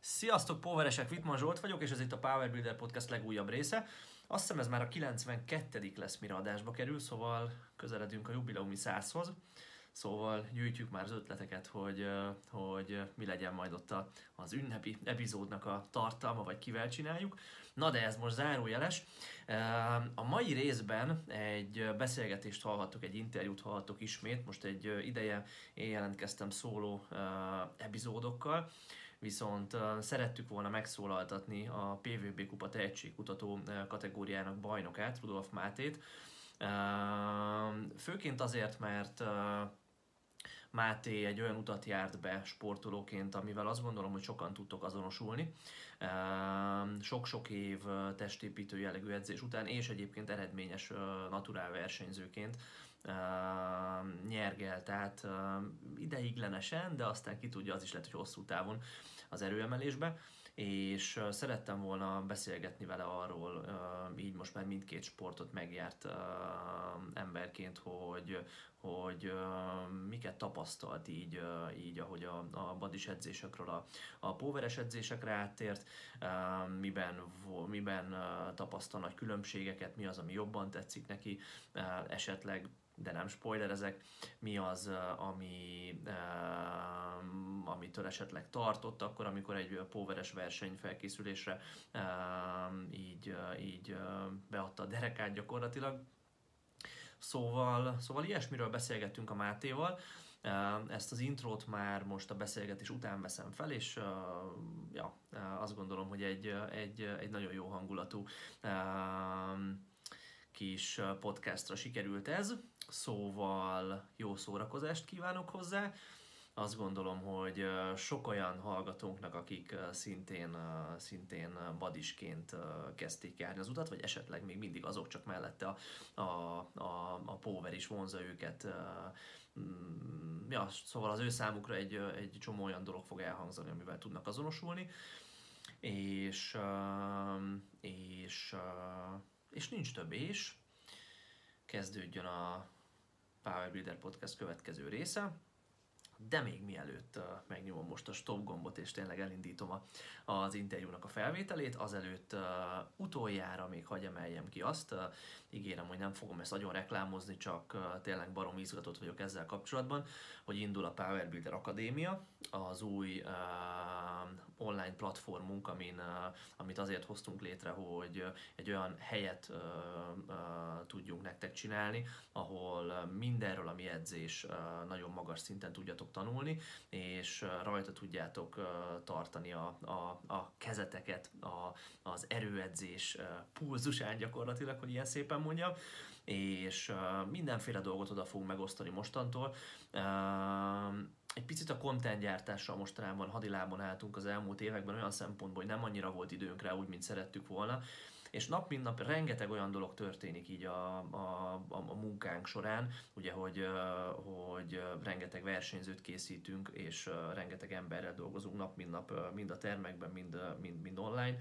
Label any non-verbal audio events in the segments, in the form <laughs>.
Sziasztok, Poweresek, Vitman Zsolt vagyok, és ez itt a Power Builder Podcast legújabb része. Azt hiszem ez már a 92. lesz, mire adásba kerül, szóval közeledünk a jubileumi százhoz. Szóval gyűjtjük már az ötleteket, hogy, hogy mi legyen majd ott az ünnepi epizódnak a tartalma, vagy kivel csináljuk. Na de ez most zárójeles. A mai részben egy beszélgetést hallhattok, egy interjút hallhattok ismét. Most egy ideje én jelentkeztem szóló epizódokkal viszont szerettük volna megszólaltatni a PVB Kupa tehetségkutató kategóriának bajnokát, Rudolf Mátét. Főként azért, mert Máté egy olyan utat járt be sportolóként, amivel azt gondolom, hogy sokan tudtok azonosulni. Sok-sok év testépítő jellegű edzés után, és egyébként eredményes naturál versenyzőként nyergel, tehát ideiglenesen, de aztán ki tudja, az is lehet, hogy hosszú távon az erőemelésbe és szerettem volna beszélgetni vele arról, így most már mindkét sportot megjárt emberként, hogy, hogy miket tapasztalt így, így ahogy a, a badis edzésekről a, a póveres edzésekre áttért, miben, miben tapasztal nagy különbségeket, mi az, ami jobban tetszik neki, esetleg de nem spoilerezek, mi az, ami, amitől esetleg tartott akkor, amikor egy póveres verseny felkészülésre így, így beadta a derekát gyakorlatilag. Szóval, szóval ilyesmiről beszélgettünk a Mátéval, ezt az intrót már most a beszélgetés után veszem fel, és ja, azt gondolom, hogy egy, egy, egy nagyon jó hangulatú kis podcastra sikerült ez, szóval jó szórakozást kívánok hozzá. Azt gondolom, hogy sok olyan hallgatónknak, akik szintén, szintén badisként kezdték járni az utat, vagy esetleg még mindig azok, csak mellette a, a, a, a Power is vonza őket. Mm, ja, szóval az ő számukra egy, egy csomó olyan dolog fog elhangzani, amivel tudnak azonosulni. És, és és nincs több és. Kezdődjön a Power Builder Podcast következő része. De még mielőtt megnyomom most a stop gombot és tényleg elindítom a, az interjúnak a felvételét, azelőtt utoljára még hagy emeljem ki azt, ígérem, hogy nem fogom ezt nagyon reklámozni, csak uh, tényleg barom izgatott vagyok ezzel kapcsolatban, hogy indul a Power Builder Akadémia, az új online platformunk, amin, amit azért hoztunk létre, hogy egy olyan helyet tudjunk nektek csinálni, ahol mindenről, ami edzés, nagyon magas szinten tudjatok tanulni, és rajta tudjátok tartani a, a, a kezeteket, a, az erőedzés pulzusán gyakorlatilag, hogy ilyen szépen mondjam, és mindenféle dolgot oda fogunk megosztani mostantól. Egy picit a content gyártással mostanában hadilában álltunk az elmúlt években olyan szempontból, hogy nem annyira volt időnk rá úgy, mint szerettük volna, és nap mint nap rengeteg olyan dolog történik így a, a, a, a munkánk során, ugye, hogy, hogy rengeteg versenyzőt készítünk, és rengeteg emberrel dolgozunk nap mint nap, mind a termekben, mind, mind, mind online,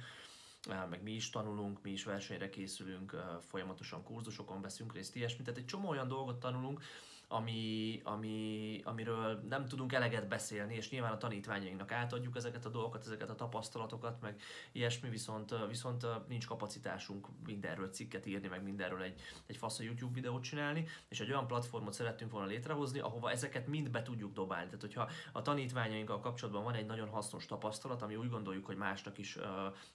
meg mi is tanulunk, mi is versenyre készülünk, folyamatosan kurzusokon veszünk részt, ilyesmi. Tehát egy csomó olyan dolgot tanulunk, ami, ami, amiről nem tudunk eleget beszélni, és nyilván a tanítványainknak átadjuk ezeket a dolgokat, ezeket a tapasztalatokat, meg ilyesmi, viszont, viszont nincs kapacitásunk mindenről cikket írni, meg mindenről egy, egy fasz a YouTube videót csinálni, és egy olyan platformot szerettünk volna létrehozni, ahova ezeket mind be tudjuk dobálni. Tehát, hogyha a tanítványainkkal kapcsolatban van egy nagyon hasznos tapasztalat, ami úgy gondoljuk, hogy másnak is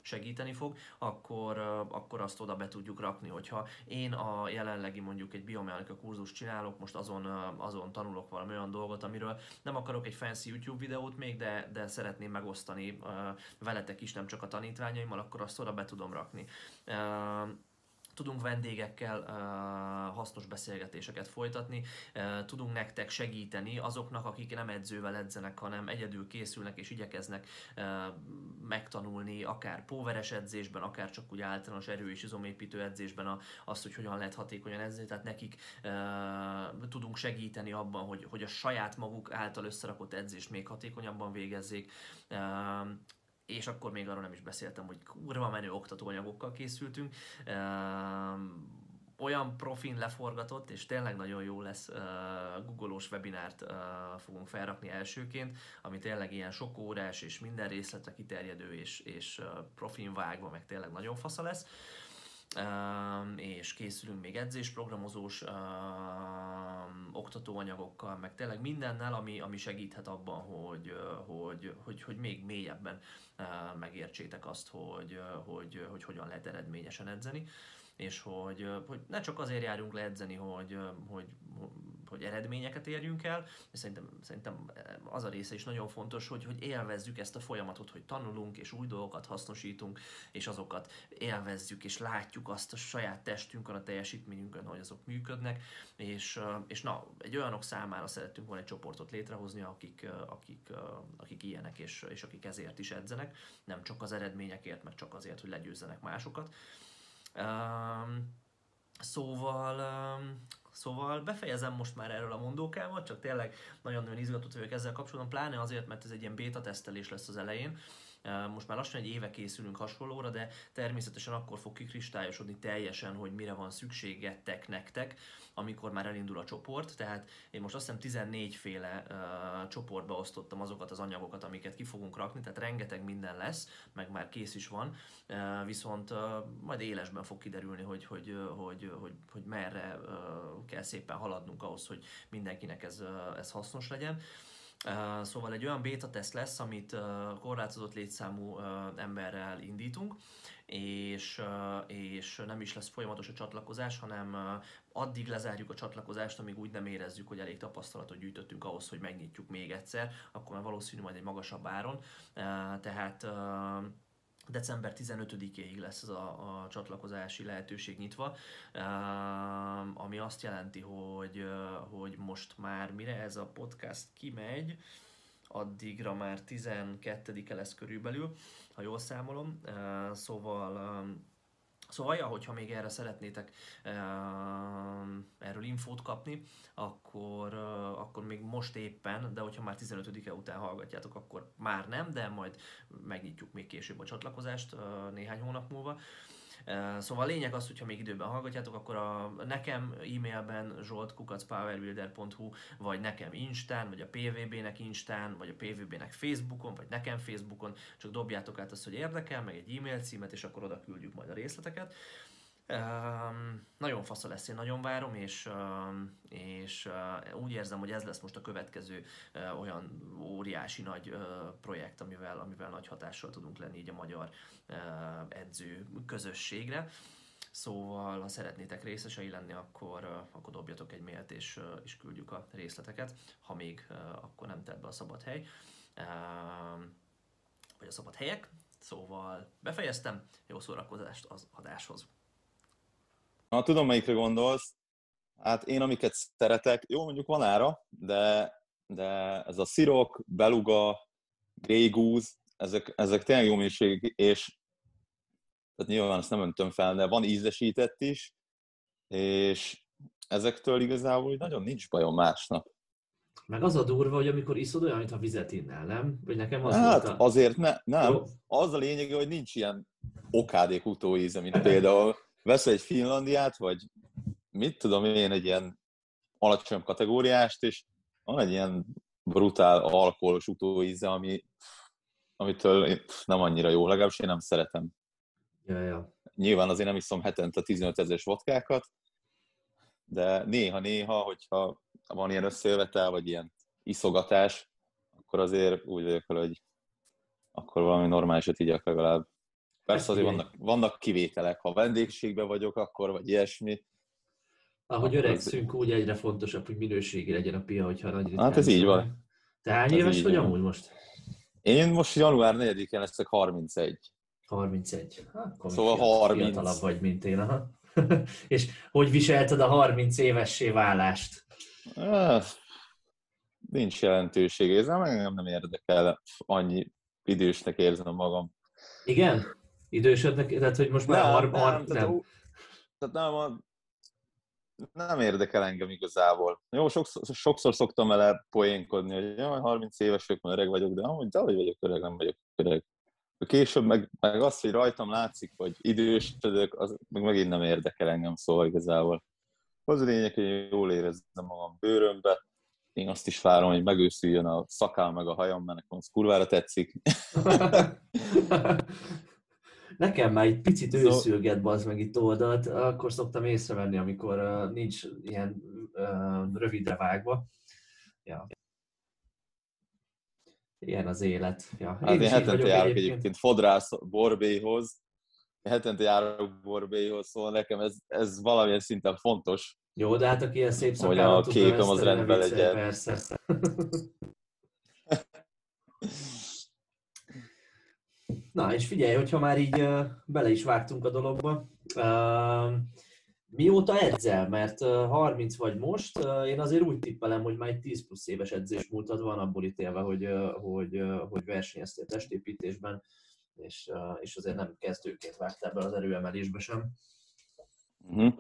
segíteni fog, akkor, akkor azt oda be tudjuk rakni. Hogyha én a jelenlegi mondjuk egy biomechanika kurzus csinálok, most azon azon, azon tanulok valami olyan dolgot, amiről nem akarok egy fancy YouTube videót még, de, de szeretném megosztani veletek is, nem csak a tanítványaimmal, akkor azt oda be tudom rakni tudunk vendégekkel uh, hasznos beszélgetéseket folytatni, uh, tudunk nektek segíteni azoknak, akik nem edzővel edzenek, hanem egyedül készülnek és igyekeznek uh, megtanulni, akár póveres edzésben, akár csak úgy általános erő- és izomépítő edzésben a, azt, hogy hogyan lehet hatékonyan edzni, tehát nekik uh, tudunk segíteni abban, hogy, hogy a saját maguk által összerakott edzést még hatékonyabban végezzék. Uh, és akkor még arról nem is beszéltem, hogy kurva menő oktatóanyagokkal készültünk, olyan profin leforgatott, és tényleg nagyon jó lesz uh, Google-os webinárt uh, fogunk felrakni elsőként, ami tényleg ilyen sok órás és minden részletre kiterjedő és, és uh, profin vágva, meg tényleg nagyon fasza lesz. És készülünk még edzésprogramozós oktatóanyagokkal, meg tényleg mindennel, ami, ami segíthet abban, hogy, hogy, hogy, hogy még mélyebben megértsétek azt, hogy, hogy, hogy hogyan lehet eredményesen edzeni. És hogy, hogy ne csak azért járjunk le edzeni, hogy, hogy, hogy eredményeket érjünk el, és szerintem, szerintem az a része is nagyon fontos, hogy, hogy élvezzük ezt a folyamatot, hogy tanulunk, és új dolgokat hasznosítunk, és azokat élvezzük, és látjuk azt a saját testünkön, a teljesítményünkön, hogy azok működnek, és, és na, egy olyanok számára szerettünk volna egy csoportot létrehozni, akik, akik, akik ilyenek, és, és akik ezért is edzenek, nem csak az eredményekért, meg csak azért, hogy legyőzzenek másokat. Um, szóval, um, szóval befejezem most már erről a mondókámat, csak tényleg nagyon-nagyon izgatott vagyok ezzel kapcsolatban, pláne azért, mert ez egy ilyen beta tesztelés lesz az elején, most már lassan egy éve készülünk hasonlóra, de természetesen akkor fog kikristályosodni teljesen, hogy mire van szükségetek nektek, amikor már elindul a csoport. Tehát én most azt hiszem 14 féle uh, csoportba osztottam azokat az anyagokat, amiket ki fogunk rakni, tehát rengeteg minden lesz, meg már kész is van, uh, viszont uh, majd élesben fog kiderülni, hogy, hogy, hogy, hogy, hogy merre kell szépen haladnunk ahhoz, hogy mindenkinek ez, ez hasznos legyen. Uh, szóval egy olyan beta teszt lesz, amit uh, korlátozott létszámú uh, emberrel indítunk, és, és nem is lesz folyamatos a csatlakozás, hanem addig lezárjuk a csatlakozást, amíg úgy nem érezzük, hogy elég tapasztalatot gyűjtöttünk ahhoz, hogy megnyitjuk még egyszer, akkor már valószínű majd egy magasabb áron. Tehát december 15-éig lesz ez a, a csatlakozási lehetőség nyitva, ami azt jelenti, hogy, hogy most már mire ez a podcast kimegy, addigra már 12-e lesz körülbelül, ha jól számolom. Szóval Szóval, ja, hogyha még erre szeretnétek erről infót kapni, akkor, akkor még most éppen, de hogyha már 15-e után hallgatjátok, akkor már nem, de majd megnyitjuk még később a csatlakozást néhány hónap múlva. Szóval a lényeg az, hogyha még időben hallgatjátok, akkor a nekem e-mailben zsoltkukacpowerbuilder.hu, vagy nekem Instán, vagy a PVB-nek Instán, vagy a PVB-nek Facebookon, vagy nekem Facebookon, csak dobjátok át azt, hogy érdekel, meg egy e-mail címet, és akkor oda küldjük majd a részleteket. Um, nagyon fasza lesz, én nagyon várom, és, um, és uh, úgy érzem, hogy ez lesz most a következő uh, olyan óriási nagy uh, projekt, amivel, amivel nagy hatással tudunk lenni így a magyar uh, edző közösségre. Szóval, ha szeretnétek részesei lenni, akkor, uh, akkor dobjatok egy mailt, és, uh, és küldjük a részleteket. Ha még uh, akkor nem tett be a szabad hely, uh, vagy a szabad helyek. Szóval befejeztem, jó szórakozást az adáshoz! Na, tudom, melyikre gondolsz. Hát én, amiket szeretek, jó, mondjuk van ára, de, de ez a szirok, beluga, grey goose, ezek, ezek tényleg jó minőség, és tehát nyilván ezt nem öntöm fel, de van ízesített is, és ezektől igazából nagyon nincs bajom másnap. Meg az a durva, hogy amikor iszod olyan, mintha vizet innál, nem? Vagy nekem az hát a... azért ne, nem. Jó. Az a lényeg, hogy nincs ilyen okádék utóíze, mint például vesz egy Finlandiát, vagy mit tudom én, egy ilyen alacsonyabb kategóriást, és van egy ilyen brutál alkoholos utóíze, ami, amitől nem annyira jó, legalábbis én nem szeretem. Ja, ja. Nyilván azért nem iszom hetente 15 ezeres vodkákat, de néha-néha, hogyha van ilyen összejövetel, vagy ilyen iszogatás, akkor azért úgy vagyok hogy akkor valami normálisat igyak legalább. Persze azért vannak, vannak kivételek, ha vendégségben vagyok, akkor vagy ilyesmi. Ahogy öregszünk, úgy egyre fontosabb, hogy minőségi legyen a pia, hogyha nagy ritkán Hát ez így van. Te hány éves vagy amúgy most? Én most január 4-én leszek 31. 31. Ha, akkor szóval 30. Fiatalabb vagy, mint én. Aha. <laughs> És hogy viselted a 30 évessé válást? nincs jelentőség, ez nem, nem érdekel, annyi idősnek érzem magam. Igen? Idősödnek, tehát hogy most már nem, har, har, nem, tehát, nem. Tehát nem, nem érdekel engem igazából. Jó, sokszor, sokszor szoktam vele poénkodni, hogy jaj, 30 éves vagyok, öreg vagyok, de amúgy de hogy vagyok öreg, nem vagyok öreg. később meg, meg az, hogy rajtam látszik, hogy idősödök, az meg megint nem érdekel engem, szóval igazából. Az a lényeg, hogy jól érezzem magam bőrömbe, én azt is várom, hogy megőszüljön a szakál meg a hajam, mert nekem az kurvára tetszik. <laughs> <laughs> Nekem már egy picit őszülget, bazd meg itt oldalt, akkor szoktam észrevenni, amikor uh, nincs ilyen uh, rövidre vágva. Ja. Ilyen az élet. Ja. Hát én, én hetente járok egyébként. egyébként fodrász borbéhoz, hetente járok borbéhoz, szóval nekem ez, ez valamilyen szinten fontos. Jó, de hát aki ilyen szép Hogy a képem az rendben legyen. Persze. <laughs> Na, és figyelj, hogyha már így uh, bele is vágtunk a dologba, uh, mióta edzel? Mert uh, 30 vagy most, uh, én azért úgy tippelem, hogy már egy 10 plusz éves edzés múltad van, abból ítélve, hogy, uh, hogy, uh, hogy versenyeztél testépítésben, és, uh, és azért nem kezdőként vágtál be az erőemelésbe sem. Uh-huh.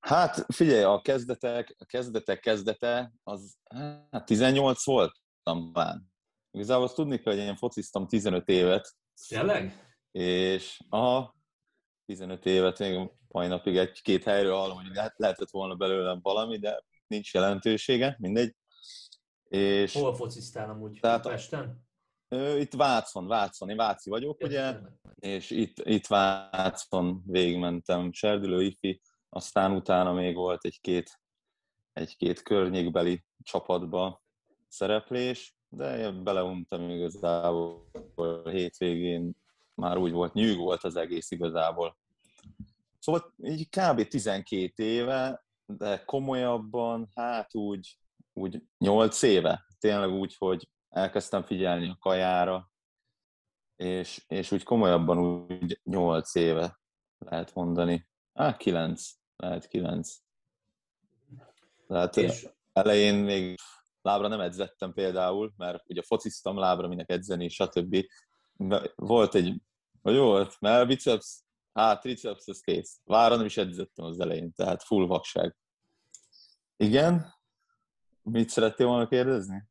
Hát figyelj, a kezdetek, a kezdetek kezdete, az hát 18 volt talán. Igazából azt tudni kell, hogy én fociztam 15 évet, Tényleg? És aha, 15 évet még mai napig egy-két helyről hallom, hogy lehet, lehetett volna belőlem valami, de nincs jelentősége, mindegy. És Hol fociztál amúgy? Tehát, Pesten? Itt Vácon, Vácon, én Váci vagyok, ja, ugye, és itt, itt Vácon végigmentem Serdülő Ifi, aztán utána még volt egy-két egy-két környékbeli csapatba szereplés, de én beleuntam igazából a hétvégén, már úgy volt, nyűg volt az egész igazából. Szóval így kb. 12 éve, de komolyabban, hát úgy, úgy 8 éve. Tényleg úgy, hogy elkezdtem figyelni a kajára, és, és úgy komolyabban úgy 8 éve lehet mondani. Hát 9, lehet 9. Tehát és... elején még lábra nem edzettem például, mert ugye fociztam lábra, minek edzeni, stb. Volt egy, hogy jó mert biceps, hát triceps, ez kész. Vára nem is edzettem az elején, tehát full vakság. Igen? Mit szerettél volna kérdezni?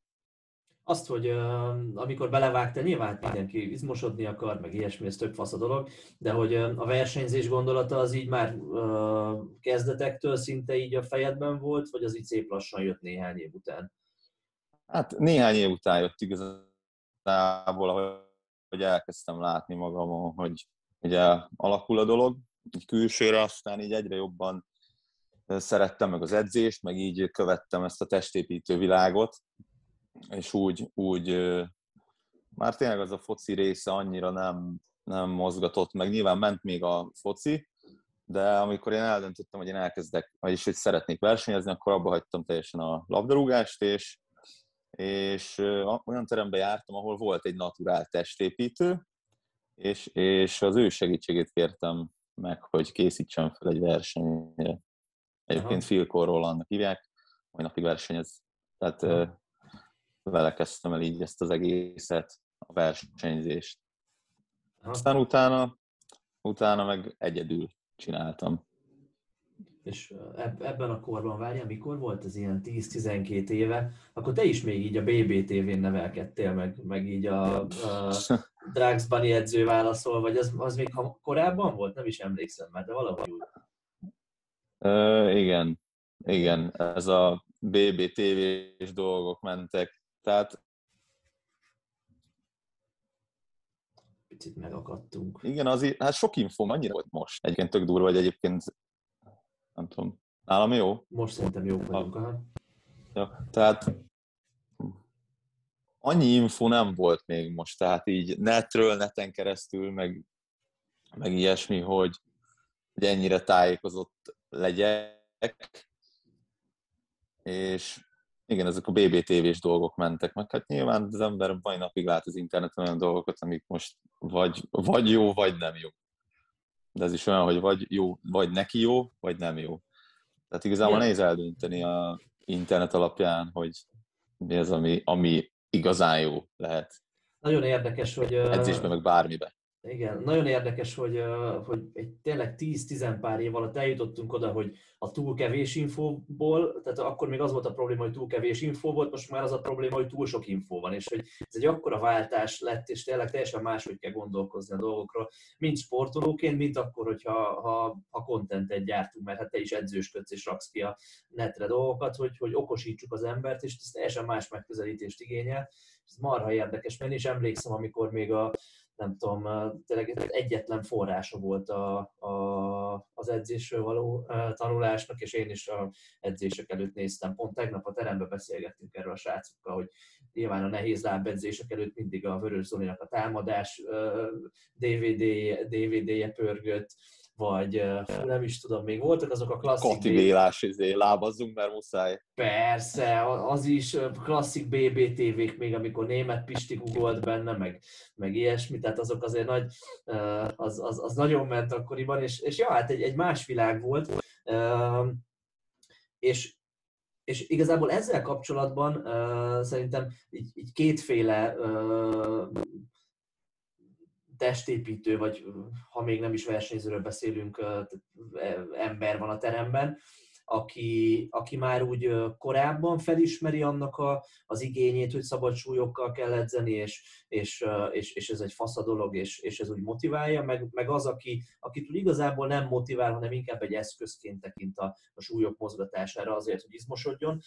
Azt, hogy uh, amikor belevágtál, nyilván mindenki izmosodni akar, meg ilyesmi, ez tök fasz a dolog, de hogy uh, a versenyzés gondolata az így már uh, kezdetektől szinte így a fejedben volt, vagy az így szép lassan jött néhány év után? Hát néhány év után jött igazából, hogy elkezdtem látni magamon, hogy ugye alakul a dolog, így külsőre, aztán így egyre jobban szerettem meg az edzést, meg így követtem ezt a testépítő világot, és úgy, úgy már tényleg az a foci része annyira nem, nem mozgatott meg. Nyilván ment még a foci, de amikor én eldöntöttem, hogy én elkezdek, vagyis hogy szeretnék versenyezni, akkor abba hagytam teljesen a labdarúgást, és és olyan terembe jártam, ahol volt egy naturál testépítő, és, és az ő segítségét kértem meg, hogy készítsem fel egy versenyre. Egyébként Aha. Phil Corroll hívják, mai napig versenyez. Tehát Aha. vele kezdtem el így ezt az egészet, a versenyzést. Aha. Aztán utána, utána meg egyedül csináltam és ebben a korban, várjál, mikor volt ez ilyen 10-12 éve, akkor te is még így a BBTV-n nevelkedtél, meg, meg így a, a <laughs> Drax Bunny edző válaszol, vagy az, az még korábban volt? Nem is emlékszem már, de valahogy úgy. Ö, igen, igen, ez a BBTV-s dolgok mentek, tehát picit megakadtunk. Igen, az, hát sok info annyira volt most. Egyébként tök durva, hogy egyébként nem tudom. Nálam jó? Most szerintem jó vagyunk, aha. Ja, tehát annyi info nem volt még most, tehát így netről, neten keresztül, meg, meg ilyesmi, hogy, hogy ennyire tájékozott legyek. És igen, ezek a BBTV-s dolgok mentek meg. Hát nyilván az ember mai napig lát az interneten olyan dolgokat, amik most vagy, vagy jó, vagy nem jó de ez is olyan, hogy vagy jó, vagy neki jó, vagy nem jó. Tehát igazából nehéz eldönteni a internet alapján, hogy mi az, ami, ami igazán jó lehet. Nagyon érdekes, hogy... Edzésben, meg bármibe. Igen, nagyon érdekes, hogy, hogy egy tényleg 10-10 pár év alatt eljutottunk oda, hogy a túl kevés infóból, tehát akkor még az volt a probléma, hogy túl kevés infó volt, most már az a probléma, hogy túl sok infó van, és hogy ez egy akkora váltás lett, és tényleg teljesen máshogy kell gondolkozni a dolgokról, mint sportolóként, mint akkor, hogyha ha, ha contentet gyártunk, mert hát te is edzősködsz és raksz ki a netre dolgokat, hogy, hogy okosítsuk az embert, és ez teljesen más megközelítést igényel. Ez marha érdekes, mert én is emlékszem, amikor még a nem tudom, tényleg egyetlen forrása volt a, a, az edzésről való tanulásnak, és én is a edzések előtt néztem. Pont tegnap a teremben beszélgettünk erről a srácokkal, hogy nyilván a nehéz lábedzések előtt mindig a Vörös Zolinak a támadás DVD, DVD-je pörgött, vagy nem is tudom, még voltak azok a klasszik... Kativélás, izé, lábazzunk, mert muszáj. Persze, az is klasszik BBTV-k még, amikor német Pisti googolt benne, meg, meg ilyesmi, tehát azok azért nagy, az, az, az nagyon ment akkoriban, és, és ja, hát egy, egy más világ volt, és, és igazából ezzel kapcsolatban uh, szerintem így, így kétféle uh, testépítő, vagy ha még nem is versenyzőről beszélünk, ember van a teremben, aki, aki már úgy korábban felismeri annak a, az igényét, hogy szabad súlyokkal kell edzeni, és, és, és, és ez egy fasz a dolog, és, és ez úgy motiválja, meg, meg az, aki, akit úgy igazából nem motivál, hanem inkább egy eszközként tekint a, a súlyok mozgatására azért, hogy izmosodjon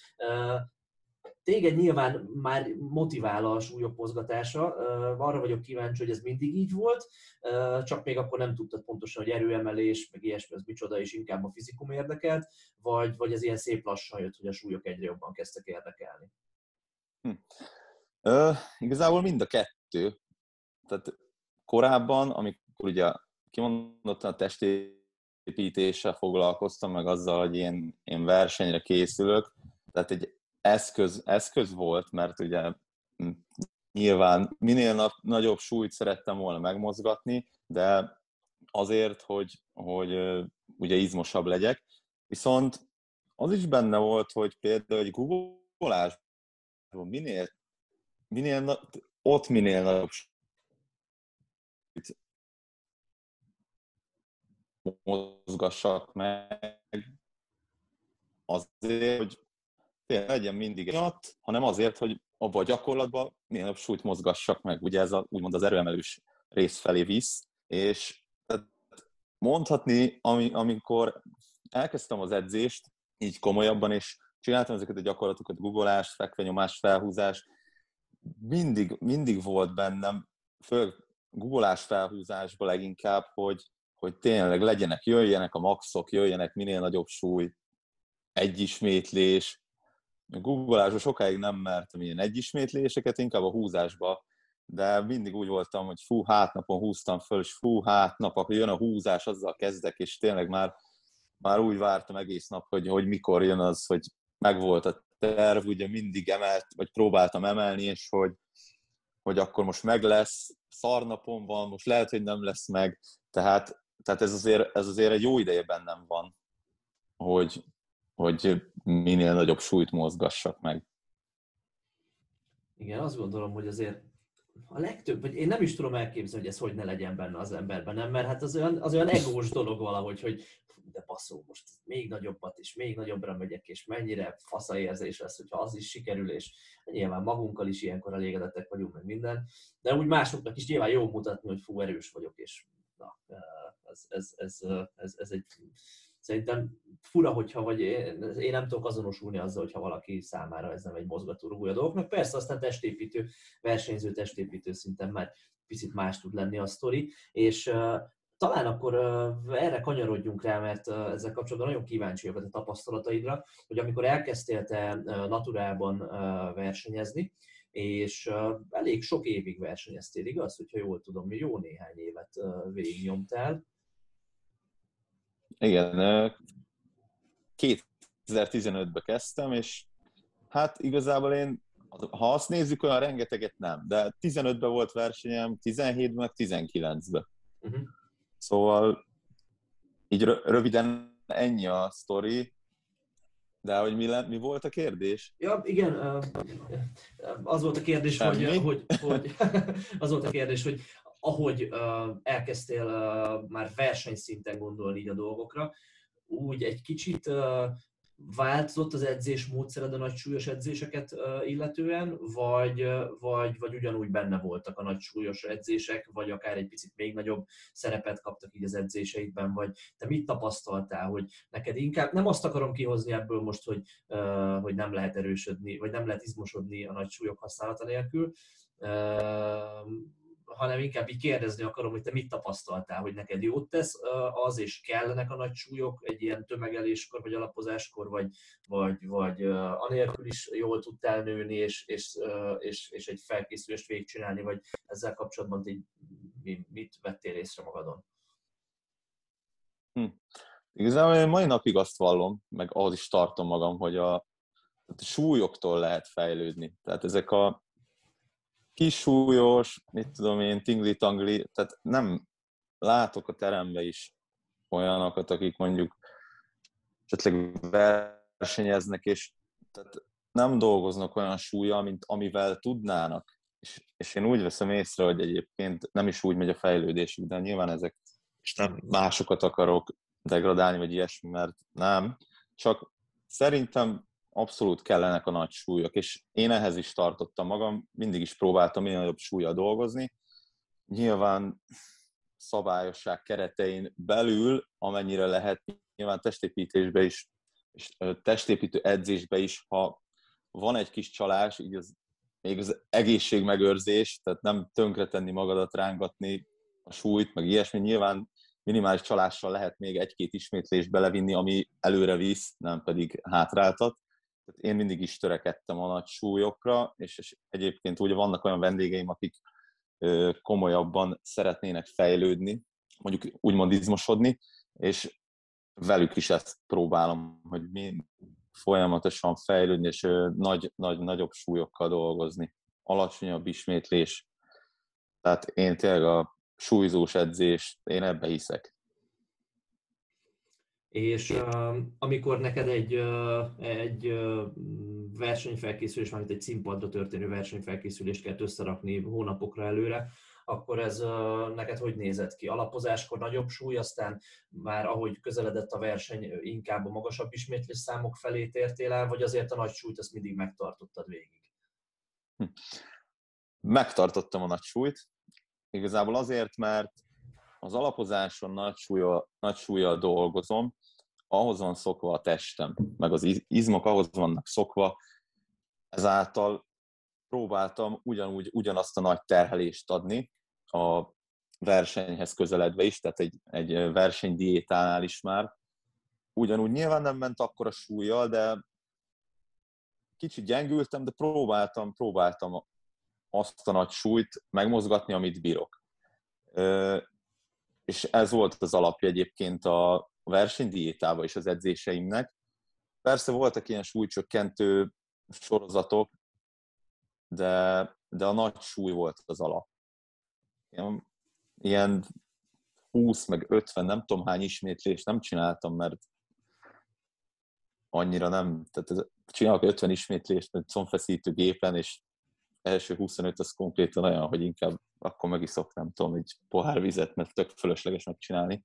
téged nyilván már motivál a súlyok mozgatása, arra vagyok kíváncsi, hogy ez mindig így volt, csak még akkor nem tudtad pontosan, hogy erőemelés, meg ilyesmi, az micsoda, és inkább a fizikum érdekelt, vagy, vagy ez ilyen szép lassan jött, hogy a súlyok egyre jobban kezdtek érdekelni? Hm. Ö, igazából mind a kettő. Tehát korábban, amikor ugye kimondottan a testépítéssel foglalkoztam, meg azzal, hogy én, én versenyre készülök, tehát egy eszköz, eszköz volt, mert ugye nyilván minél nagyobb súlyt szerettem volna megmozgatni, de azért, hogy, hogy ugye izmosabb legyek. Viszont az is benne volt, hogy például egy googolásban minél, minél, ott minél nagyobb mozgassak meg, azért, hogy tényleg legyen mindig miatt, hanem azért, hogy abban a gyakorlatban minél súlyt mozgassak meg. Ugye ez a, úgymond az erőemelős rész felé visz, és mondhatni, ami, amikor elkezdtem az edzést, így komolyabban, és csináltam ezeket a gyakorlatokat, googleást, fekvenyomás, felhúzást, mindig, mindig volt bennem, föl googleás felhúzásban leginkább, hogy, hogy tényleg legyenek, jöjjenek a maxok, jöjjenek minél nagyobb súly, egy ismétlés, a googleásban sokáig nem mertem ilyen egyismétléseket, inkább a húzásba, de mindig úgy voltam, hogy fú, hátnapon húztam föl, és fú, hátnap, akkor jön a húzás, azzal kezdek, és tényleg már, már úgy vártam egész nap, hogy, hogy mikor jön az, hogy megvolt a terv, ugye mindig emelt, vagy próbáltam emelni, és hogy, hogy akkor most meg lesz, szarnapon van, most lehet, hogy nem lesz meg, tehát, tehát ez, azért, ez azért egy jó ideje bennem van, hogy, hogy minél nagyobb súlyt mozgassak meg. Igen, azt gondolom, hogy azért a legtöbb, vagy én nem is tudom elképzelni, hogy ez hogy ne legyen benne az emberben, nem? Mert hát az olyan, az olyan egós dolog valahogy, hogy de passzó, most még nagyobbat és még nagyobbra megyek, és mennyire faszaérzés lesz, hogyha az is sikerül, és nyilván magunkkal is ilyenkor elégedettek vagyunk, meg minden, de úgy másoknak is nyilván jó mutatni, hogy fú, erős vagyok, és na, ez, ez, ez, ez, ez egy szerintem fura, hogyha vagy én, én nem tudok azonosulni azzal, hogyha valaki számára ez nem egy mozgatórugója dolgoknak. Persze aztán testépítő, versenyző testépítő szinten már picit más tud lenni a sztori, és talán akkor erre kanyarodjunk rá, mert uh, ezzel kapcsolatban nagyon kíváncsi vagyok a tapasztalataidra, hogy amikor elkezdtél te naturában versenyezni, és elég sok évig versenyeztél, igaz? Hogyha jól tudom, jó néhány évet végignyomtál. Igen, 2015-ben kezdtem, és hát igazából én, ha azt nézzük, olyan rengeteget nem, de 15-ben volt versenyem, 17-ben, meg 19-ben. Uh-huh. Szóval így röviden ennyi a sztori, de hogy mi, le, mi volt a kérdés? Ja, igen, az volt a kérdés, hogy, hogy, hogy, <laughs> az volt a kérdés, hogy ahogy elkezdtél már versenyszinten gondolni így a dolgokra, úgy egy kicsit változott az edzés módszered a nagy súlyos edzéseket illetően, vagy, vagy, vagy ugyanúgy benne voltak a nagy súlyos edzések, vagy akár egy picit még nagyobb szerepet kaptak így az edzéseidben, vagy te mit tapasztaltál, hogy neked inkább, nem azt akarom kihozni ebből most, hogy, hogy nem lehet erősödni, vagy nem lehet izmosodni a nagy súlyok használata nélkül, hanem inkább így kérdezni akarom, hogy te mit tapasztaltál, hogy neked jót tesz az, és kellenek a nagy súlyok egy ilyen tömegeléskor, vagy alapozáskor, vagy, vagy, vagy anélkül is jól tudtál nőni, és, és, és, és egy felkészülést végigcsinálni, vagy ezzel kapcsolatban így mit vettél észre magadon? Hm. Igazából én mai napig azt vallom, meg ahhoz is tartom magam, hogy a, a súlyoktól lehet fejlődni. Tehát ezek a kisúlyos, mit tudom én, tingli-tangli, tehát nem látok a terembe is olyanokat, akik mondjuk esetleg versenyeznek, és tehát nem dolgoznak olyan súlya, mint amivel tudnának. És, és én úgy veszem észre, hogy egyébként nem is úgy megy a fejlődésük, de nyilván ezek, és nem másokat akarok degradálni, vagy ilyesmi, mert nem. Csak szerintem abszolút kellenek a nagy súlyok, és én ehhez is tartottam magam, mindig is próbáltam minél nagyobb súlya dolgozni. Nyilván szabályosság keretein belül, amennyire lehet, nyilván testépítésbe is, és testépítő edzésbe is, ha van egy kis csalás, így az még az egészségmegőrzés, tehát nem tönkretenni magadat, rángatni a súlyt, meg ilyesmi. Nyilván minimális csalással lehet még egy-két ismétlést belevinni, ami előre visz, nem pedig hátráltat. Tehát én mindig is törekedtem a nagy súlyokra, és, és egyébként ugye vannak olyan vendégeim, akik komolyabban szeretnének fejlődni, mondjuk úgymond izmosodni, és velük is ezt próbálom, hogy mi folyamatosan fejlődni, és nagy, nagy, nagyobb súlyokkal dolgozni. Alacsonyabb ismétlés. Tehát én tényleg a súlyzós edzés, én ebbe hiszek és amikor neked egy, egy versenyfelkészülés, mármint egy színpadra történő versenyfelkészülést kell összerakni hónapokra előre, akkor ez neked hogy nézett ki? Alapozáskor nagyobb súly, aztán már ahogy közeledett a verseny, inkább a magasabb ismétlés számok felé tértél el, vagy azért a nagy súlyt azt mindig megtartottad végig? Hm. Megtartottam a nagy súlyt. Igazából azért, mert az alapozáson nagy súlya, nagy súlya dolgozom, ahhoz van szokva a testem, meg az izmok ahhoz vannak szokva, ezáltal próbáltam ugyanúgy ugyanazt a nagy terhelést adni a versenyhez közeledve is, tehát egy, egy versenydiétánál is már. Ugyanúgy nyilván nem ment akkor a súlyjal, de kicsit gyengültem, de próbáltam, próbáltam azt a nagy súlyt megmozgatni, amit bírok. És ez volt az alapja egyébként a, a versenydiétába és az edzéseimnek. Persze voltak ilyen súlycsökkentő sorozatok, de, de a nagy súly volt az alap. Ilyen, ilyen 20 meg 50, nem tudom hány ismétlés nem csináltam, mert annyira nem, tehát csinálok 50 ismétlést egy combfeszítő gépen, és első 25 az konkrétan olyan, hogy inkább akkor megiszok, nem tudom, egy pohár vizet, mert tök fölösleges megcsinálni.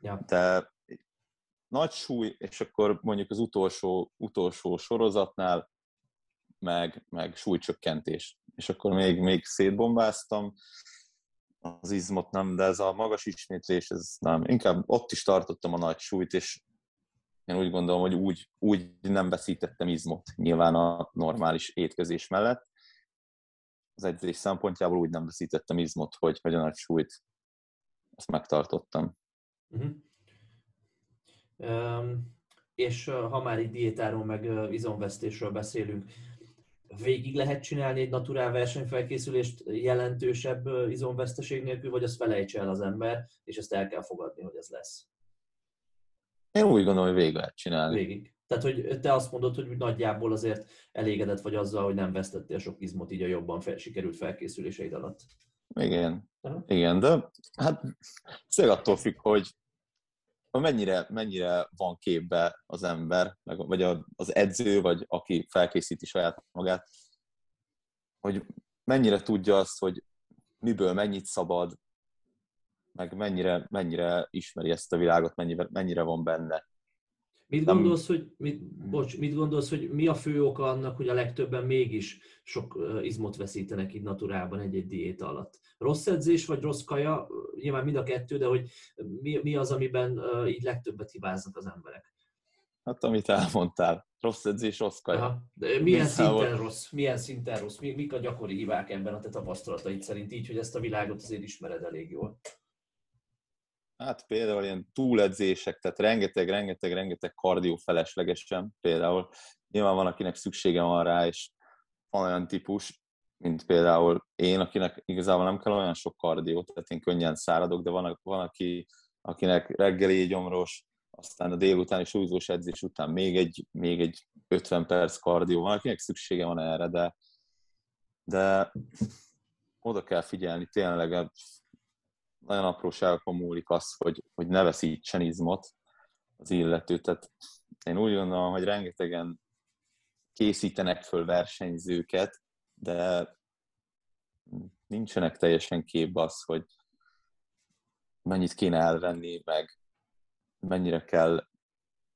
Ja. De nagy súly, és akkor mondjuk az utolsó, utolsó sorozatnál meg, meg súlycsökkentés. És akkor még, még szétbombáztam, az izmot nem, de ez a magas ismétlés, ez nem. Inkább ott is tartottam a nagy súlyt, és én úgy gondolom, hogy úgy, úgy nem veszítettem izmot nyilván a normális étkezés mellett. Az edzés szempontjából úgy nem veszítettem izmot, hogy, hogy a nagy súlyt ezt megtartottam. Uh-huh. És ha már itt diétáról meg izomvesztésről beszélünk, végig lehet csinálni egy naturál versenyfelkészülést jelentősebb izomveszteség nélkül, vagy azt felejtse el az ember, és ezt el kell fogadni, hogy ez lesz? Én úgy gondolom, hogy végig lehet csinálni. Végig. Tehát, hogy te azt mondod, hogy nagyjából azért elégedett vagy azzal, hogy nem vesztettél sok izmot így a jobban fel, sikerült felkészüléseid alatt. Igen. Aha. Igen, de hát szél attól függ, hogy mennyire, mennyire van képbe az ember, vagy az edző, vagy aki felkészíti saját magát, hogy mennyire tudja azt, hogy miből mennyit szabad, meg mennyire, mennyire ismeri ezt a világot, mennyire, mennyire van benne. Mit gondolsz, hogy, mit, bocs, mit gondolsz, hogy mi a fő oka annak, hogy a legtöbben mégis sok izmot veszítenek így naturálban egy-egy diéta alatt? Rossz edzés vagy rossz kaja? Nyilván mind a kettő, de hogy mi, mi az, amiben így legtöbbet hibáznak az emberek? Hát amit elmondtál, rossz edzés, rossz kaja. Aha. De milyen szinten rossz? Milyen szinten rossz? Mik a gyakori hibák ebben a te tapasztalataid szerint így, hogy ezt a világot azért ismered elég jól? Hát például ilyen túledzések, tehát rengeteg, rengeteg, rengeteg kardió feleslegesen például. Nyilván van, akinek szüksége van rá, és van olyan típus, mint például én, akinek igazából nem kell olyan sok kardió, tehát én könnyen száradok, de van, van aki, akinek reggeli gyomros, aztán a délutáni súlyzós edzés után még egy, még egy 50 perc kardió, van, akinek szüksége van erre, de, de oda kell figyelni tényleg, nagyon apróságokon múlik az, hogy, hogy ne veszítsen izmot az illető. Tehát én úgy gondolom, hogy rengetegen készítenek föl versenyzőket, de nincsenek teljesen képbe az, hogy mennyit kéne elvenni, meg mennyire kell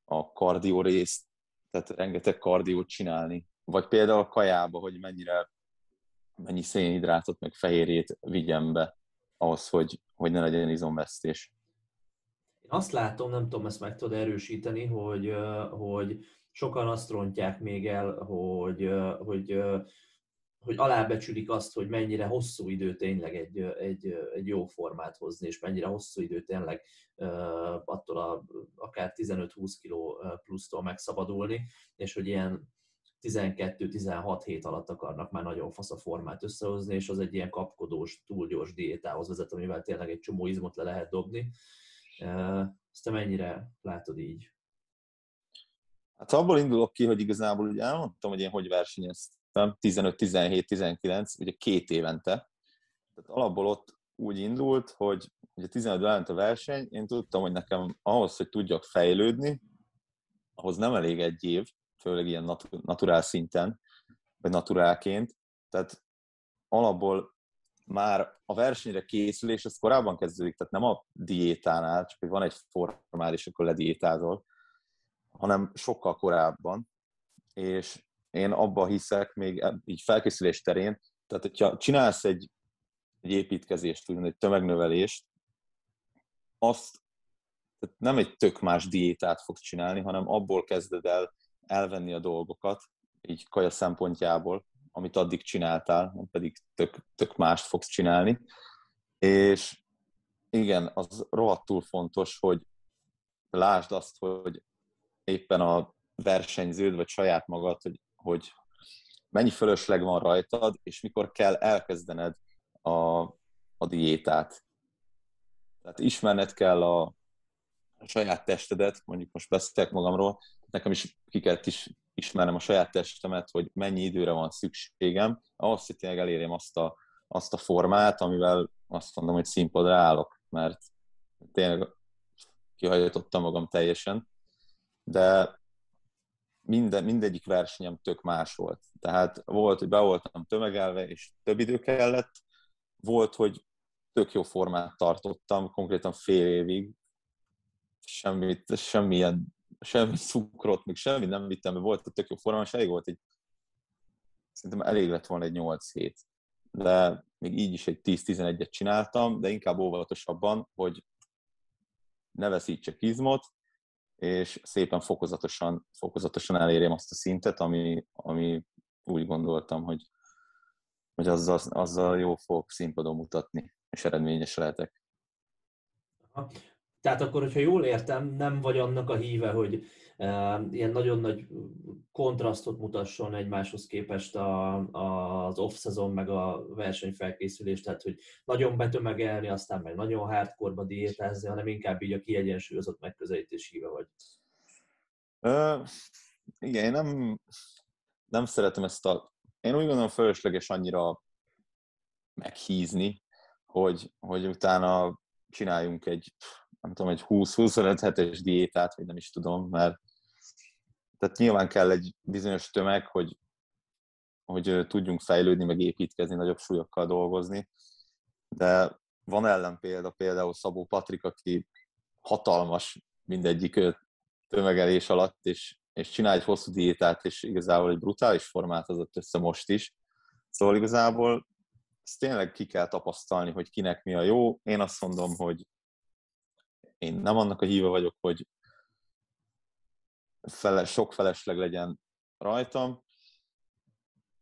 a kardió részt, tehát rengeteg kardiót csinálni. Vagy például a kajába, hogy mennyire mennyi szénhidrátot, meg fehérjét vigyen be ahhoz, hogy, hogy ne legyen izomvesztés. Én azt látom, nem tudom, ezt meg tudod erősíteni, hogy, hogy sokan azt rontják még el, hogy, hogy, hogy alábecsülik azt, hogy mennyire hosszú idő tényleg egy, egy, egy jó formát hozni, és mennyire hosszú idő tényleg attól a, akár 15-20 kg plusztól megszabadulni, és hogy ilyen 12-16 hét alatt akarnak már nagyon fasz a formát összehozni, és az egy ilyen kapkodós, túl gyors diétához vezet, amivel tényleg egy csomó izmot le lehet dobni. Ezt te mennyire látod így? Hát abból indulok ki, hogy igazából ugye elmondtam, hogy én hogy versenyeztem 15-17-19, ugye két évente. Tehát alapból ott úgy indult, hogy ugye 15 előtt a verseny, én tudtam, hogy nekem ahhoz, hogy tudjak fejlődni, ahhoz nem elég egy év, főleg ilyen nat- naturál szinten, vagy naturálként. Tehát alapból már a versenyre készülés, az korábban kezdődik, tehát nem a diétánál, csak hogy van egy formál, és akkor lediétázol, hanem sokkal korábban. És én abba hiszek még így felkészülés terén, tehát hogyha csinálsz egy, egy építkezést, úgymond egy tömegnövelést, azt tehát nem egy tök más diétát fogsz csinálni, hanem abból kezded el elvenni a dolgokat, így kaja szempontjából, amit addig csináltál, pedig tök, tök mást fogsz csinálni. És igen, az rohadtul fontos, hogy lásd azt, hogy éppen a versenyződ, vagy saját magad, hogy, hogy mennyi fölösleg van rajtad, és mikor kell elkezdened a, a diétát. Tehát ismerned kell a, a saját testedet, mondjuk most beszélek magamról, nekem is ki kellett is ismernem a saját testemet, hogy mennyi időre van szükségem, ahhoz, hogy tényleg elérjem azt a, azt a formát, amivel azt mondom, hogy színpadra állok, mert tényleg kihajtottam magam teljesen, de minden, mindegyik versenyem tök más volt. Tehát volt, hogy be voltam tömegelve, és több idő kellett, volt, hogy tök jó formát tartottam, konkrétan fél évig, semmit, semmilyen semmi cukrot, még semmi nem vittem, mert volt a tök jó formán, és elég volt egy, szerintem elég lett volna egy 8 hét. De még így is egy 10-11-et csináltam, de inkább óvatosabban, hogy ne veszítsek izmot, és szépen fokozatosan, fokozatosan elérjem azt a szintet, ami, ami úgy gondoltam, hogy, hogy azzal, azzal jó fogok színpadon mutatni, és eredményes lehetek. Tehát akkor, hogyha jól értem, nem vagy annak a híve, hogy uh, ilyen nagyon nagy kontrasztot mutasson egymáshoz képest a, a, az off-szezon meg a versenyfelkészülés, tehát hogy nagyon betömegelni, aztán meg nagyon hardcore diétázni, hanem inkább így a kiegyensúlyozott megközelítés híve vagy. Uh, igen, én nem, nem szeretem ezt a... Én úgy gondolom fölösleges annyira meghízni, hogy, hogy utána csináljunk egy nem tudom, egy 20-25 hetes diétát, vagy nem is tudom, mert tehát nyilván kell egy bizonyos tömeg, hogy, hogy tudjunk fejlődni, meg építkezni, nagyobb súlyokkal dolgozni, de van ellenpélda, például Szabó Patrik, aki hatalmas mindegyik tömegelés alatt, és, és csinál egy hosszú diétát, és igazából egy brutális formát hozott össze most is. Szóval igazából ezt tényleg ki kell tapasztalni, hogy kinek mi a jó. Én azt mondom, hogy én nem annak a híve vagyok, hogy fele, sok felesleg legyen rajtam,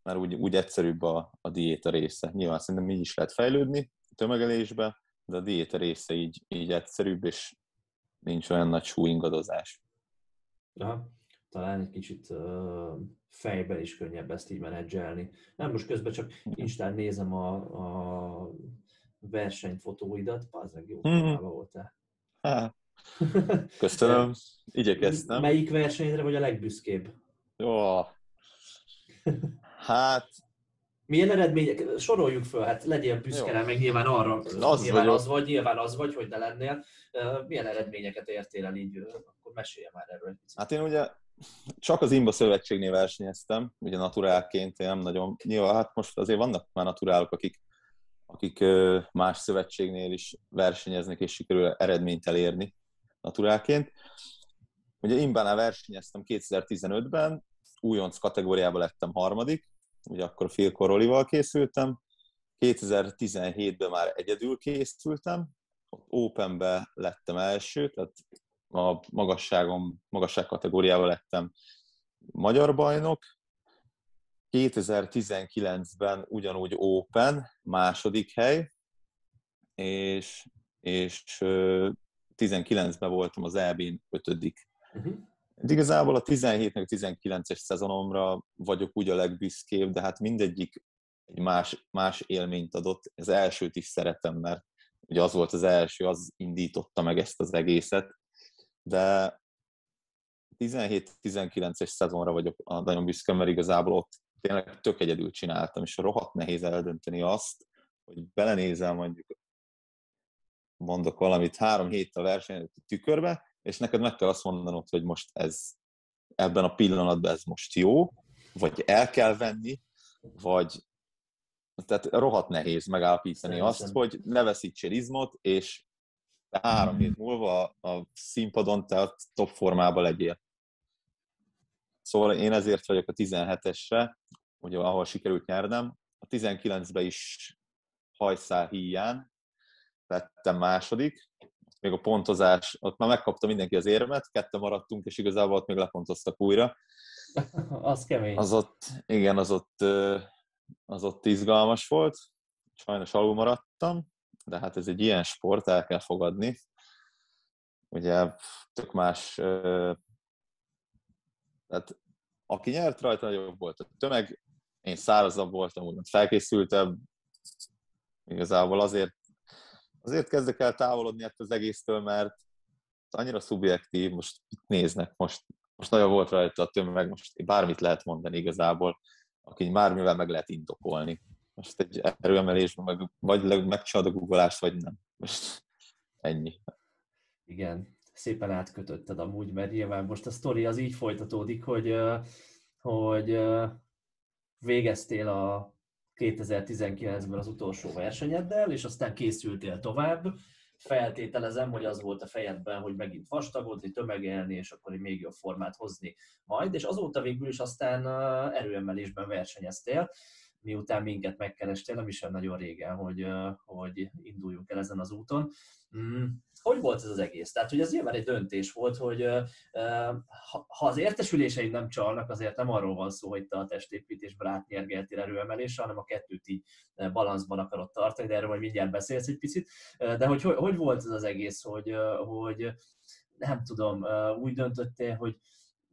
mert úgy, úgy egyszerűbb a, a diéta része. Nyilván szerintem így is lehet fejlődni a tömegelésbe, de a diéta része így, így egyszerűbb, és nincs olyan nagy súlyingadozás. Aha, talán egy kicsit uh, fejben is könnyebb ezt így menedzselni. Nem, most közben csak Instán nézem a, a versenyfotóidat, az meg jó mm-hmm. voltál. <laughs> Köszönöm, igyekeztem. Melyik versenyre vagy a legbüszkébb? Jó. <laughs> Hát... Milyen eredmények? Soroljuk föl, hát legyél büszke rá, meg nyilván arra, az, nyilván az vagy, nyilván az vagy, hogy ne lennél. Milyen eredményeket értél el így, akkor mesélj már erről. Hát én ugye csak az Imba Szövetségnél versenyeztem, ugye naturálként, én nem nagyon, nyilván hát most azért vannak már naturálok, akik, akik más szövetségnél is versenyeznek, és sikerül eredményt elérni naturálként. Ugye Imbánál versenyeztem 2015-ben, újonc kategóriában lettem harmadik, ugye akkor Phil készültem, 2017-ben már egyedül készültem, Openbe lettem első, tehát a magasságom, magasság kategóriában lettem magyar bajnok. 2019-ben ugyanúgy Open, második hely, és, és 19-ben voltam az EB-n ötödik. Uh-huh. Igazából a 17 meg 19-es szezonomra vagyok úgy a legbüszkébb, de hát mindegyik egy más, más élményt adott. Az elsőt is szeretem, mert ugye az volt az első, az indította meg ezt az egészet, de 17-19-es szezonra vagyok nagyon büszke, mert igazából ott tényleg tök egyedül csináltam, és rohadt nehéz eldönteni azt, hogy belenézel mondjuk mondok valamit három héttel versenyt tükörbe, és neked meg kell azt mondanod, hogy most ez ebben a pillanatban ez most jó, vagy el kell venni, vagy tehát rohadt nehéz megállapítani Szerintem. azt, hogy ne veszítsél izmot, és három hét múlva a színpadon te a top formában legyél. Szóval én ezért vagyok a 17-esre, ugye, ahol sikerült nyernem. A 19-ben is hajszál híján lettem második, még a pontozás, ott már megkapta mindenki az érmet, kette maradtunk, és igazából ott még lepontoztak újra. <laughs> az kemény. Az ott, igen, az ott, az ott izgalmas volt. Sajnos alul maradtam, de hát ez egy ilyen sport, el kell fogadni. Ugye tök más, tehát aki nyert rajta, nagyobb volt a tömeg, én szárazabb voltam, úgymond felkészültebb, igazából azért azért kezdek el távolodni ettől az egésztől, mert annyira szubjektív, most itt néznek, most, most nagyon volt rajta a tömeg, most bármit lehet mondani igazából, aki bármivel meg lehet indokolni. Most egy erőemelésben meg, vagy megcsinálod a guggolást, vagy nem. Most ennyi. Igen, szépen átkötötted amúgy, mert nyilván most a sztori az így folytatódik, hogy, hogy végeztél a 2019-ben az utolsó versenyeddel, és aztán készültél tovább. Feltételezem, hogy az volt a fejedben, hogy megint vastagodni, tömegelni, és akkor egy még jobb formát hozni majd, és azóta végül is aztán erőemelésben versenyeztél miután minket megkerestél, nem is nagyon régen, hogy, hogy induljunk el ezen az úton. Hogy volt ez az egész? Tehát, hogy ez nyilván egy döntés volt, hogy ha az értesüléseid nem csalnak, azért nem arról van szó, hogy te a testépítésben átnyergeltél erőemelésre, hanem a kettőt így balanszban akarod tartani, de erről majd mindjárt beszélsz egy picit. De hogy, hogy, hogy volt ez az egész, hogy, hogy nem tudom, úgy döntöttél, hogy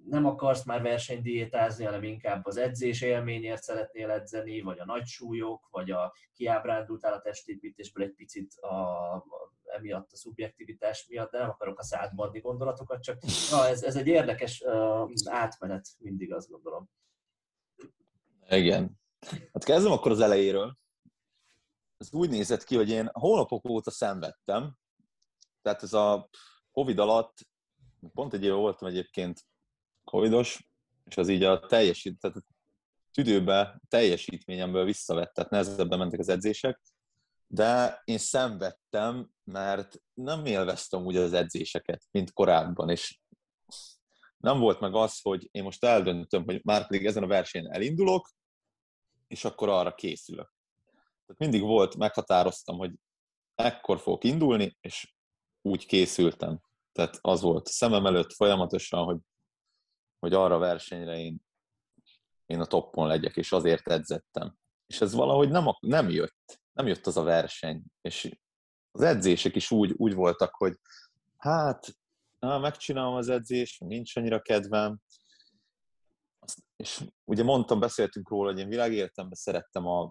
nem akarsz már versenydiétázni, hanem inkább az edzés élményért szeretnél edzeni, vagy a nagy súlyok, vagy a kiábrándultál a testépítésből egy picit a, emiatt a szubjektivitás miatt, de nem akarok a szádba adni gondolatokat, csak na, ez, ez egy érdekes uh, átmenet mindig, azt gondolom. Igen. Hát kezdem akkor az elejéről. Ez úgy nézett ki, hogy én hónapok óta szenvedtem, tehát ez a Covid alatt, pont egy éve voltam egyébként covidos, és az így a teljesít, tehát tüdőbe teljesítményemből visszavett, tehát nehezebben mentek az edzések, de én szenvedtem, mert nem élveztem úgy az edzéseket, mint korábban, és nem volt meg az, hogy én most eldöntöm, hogy már pedig ezen a versenyen elindulok, és akkor arra készülök. Tehát mindig volt, meghatároztam, hogy ekkor fogok indulni, és úgy készültem. Tehát az volt szemem előtt folyamatosan, hogy, hogy arra versenyre én, én a toppon legyek, és azért edzettem. És ez valahogy nem, nem jött. Nem jött az a verseny. És az edzések is úgy, úgy voltak, hogy hát, na, megcsinálom az edzést, nincs annyira kedvem. És ugye mondtam, beszéltünk róla, hogy én világéletemben szerettem a,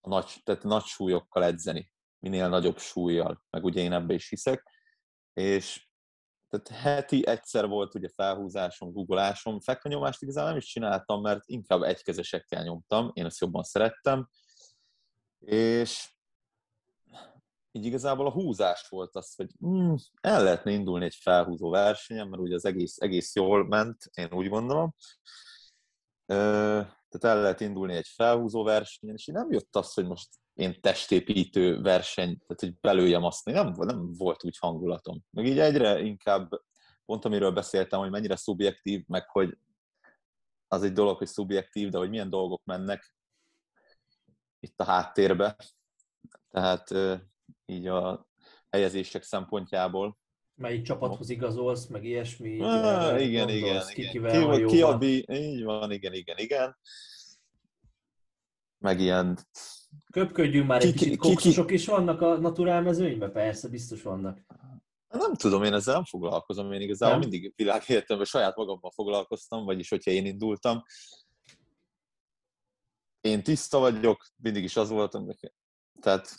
a nagy, tehát nagy súlyokkal edzeni, minél nagyobb súlyjal, meg ugye én ebbe is hiszek. És tehát heti egyszer volt ugye felhúzásom, guggolásom, fekvenyomást igazán nem is csináltam, mert inkább egykezesekkel nyomtam, én ezt jobban szerettem, és így igazából a húzás volt az, hogy mm, el lehetne indulni egy felhúzó versenyen, mert ugye az egész, egész jól ment, én úgy gondolom. Tehát el lehet indulni egy felhúzó versenyen, és így nem jött az, hogy most én testépítő verseny, tehát hogy belőjem azt, nem, nem volt úgy hangulatom. Meg így egyre inkább, pont amiről beszéltem, hogy mennyire szubjektív, meg hogy az egy dolog, hogy szubjektív, de hogy milyen dolgok mennek itt a háttérbe. Tehát így a helyezések szempontjából. Melyik csapathoz igazolsz, meg ilyesmi. Ah, igen, igen, igen. Ki, ki, ki a bí... Így van, igen, igen, igen. Meg ilyen... Köpködjünk már egy ki, kicsit, kokszosok is vannak a naturál mezőnyben? Persze, biztos vannak. Nem tudom, én ezzel nem foglalkozom, én igazából nem? mindig világéletemben saját magammal foglalkoztam, vagyis hogyha én indultam. Én tiszta vagyok, mindig is az voltam, tehát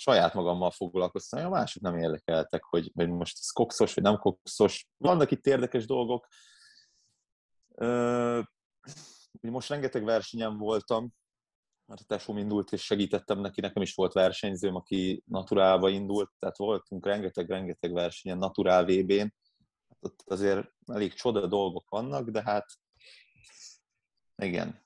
saját magammal foglalkoztam, a mások nem érdekeltek, hogy, hogy most ez kokszos, vagy nem kokszos. Vannak itt érdekes dolgok. Most rengeteg versenyen voltam, mert a tesóm indult, és segítettem neki, nekem is volt versenyzőm, aki naturálba indult, tehát voltunk rengeteg-rengeteg versenyen, naturál VB-n. Hát ott azért elég csoda dolgok vannak, de hát igen,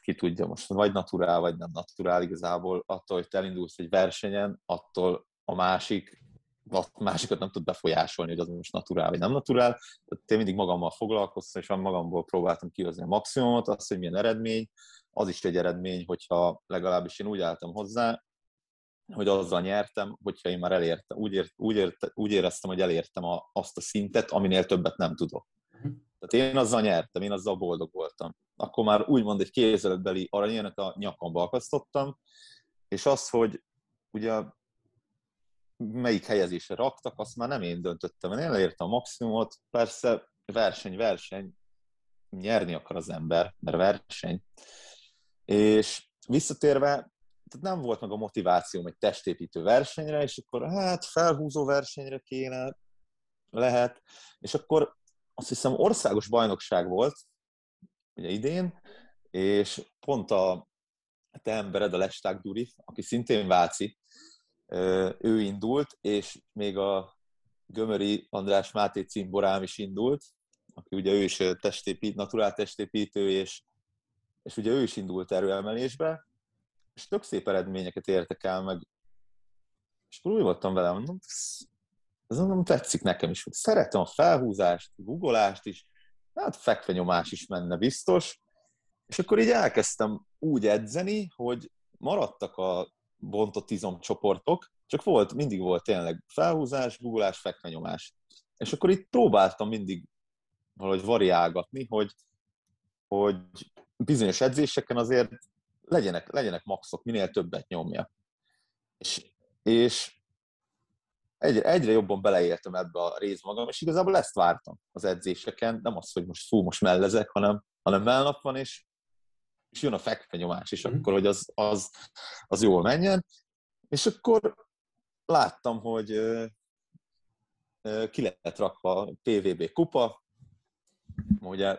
ki tudja most, vagy naturál, vagy nem naturál igazából, attól, hogy te elindulsz egy versenyen, attól a másik, a másikat nem tud befolyásolni, hogy az most naturál, vagy nem naturál. Tehát én mindig magammal foglalkoztam, és magamból próbáltam kihozni a maximumot, azt, hogy milyen eredmény, az is egy eredmény, hogyha legalábbis én úgy álltam hozzá, hogy azzal nyertem, hogyha én már elértem, úgy, ért, úgy, ért, úgy éreztem, hogy elértem a, azt a szintet, aminél többet nem tudok. Tehát én azzal nyertem, én azzal boldog voltam. Akkor már úgymond egy kézeletbeli aranyének a nyakamba akasztottam, és az, hogy ugye melyik helyezésre raktak, azt már nem én döntöttem, én elértem a maximumot, persze verseny, verseny, nyerni akar az ember, mert verseny. És visszatérve, tehát nem volt meg a motivációm egy testépítő versenyre, és akkor hát felhúzó versenyre kéne, lehet, és akkor azt hiszem országos bajnokság volt, ugye idén, és pont a te embered, a Lesták Duri, aki szintén Váci, ő indult, és még a Gömöri András Máté cimborám is indult, aki ugye ő is testépít, naturál testépítő, és, és ugye ő is indult erőemelésbe, és tök szép eredményeket értek el, meg. És akkor úgy voltam vele, mondom, ez nem tetszik nekem is, szeretem a felhúzást, a guggolást is, hát fekvenyomás is menne biztos. És akkor így elkezdtem úgy edzeni, hogy maradtak a bontott izomcsoportok, csak volt, mindig volt tényleg felhúzás, gugolás, fekvenyomás. És akkor itt próbáltam mindig valahogy variálgatni, hogy, hogy bizonyos edzéseken azért legyenek, legyenek maxok, minél többet nyomja. És, és egyre, egyre jobban beleértem ebbe a rész magam, és igazából ezt vártam az edzéseken, nem az, hogy most fú, most mellezek, hanem, hanem melnap van, és, és jön a fekvenyomás, és mm. akkor, hogy az, az, az jól menjen. És akkor láttam, hogy ki lett rakva a PVB kupa, ugye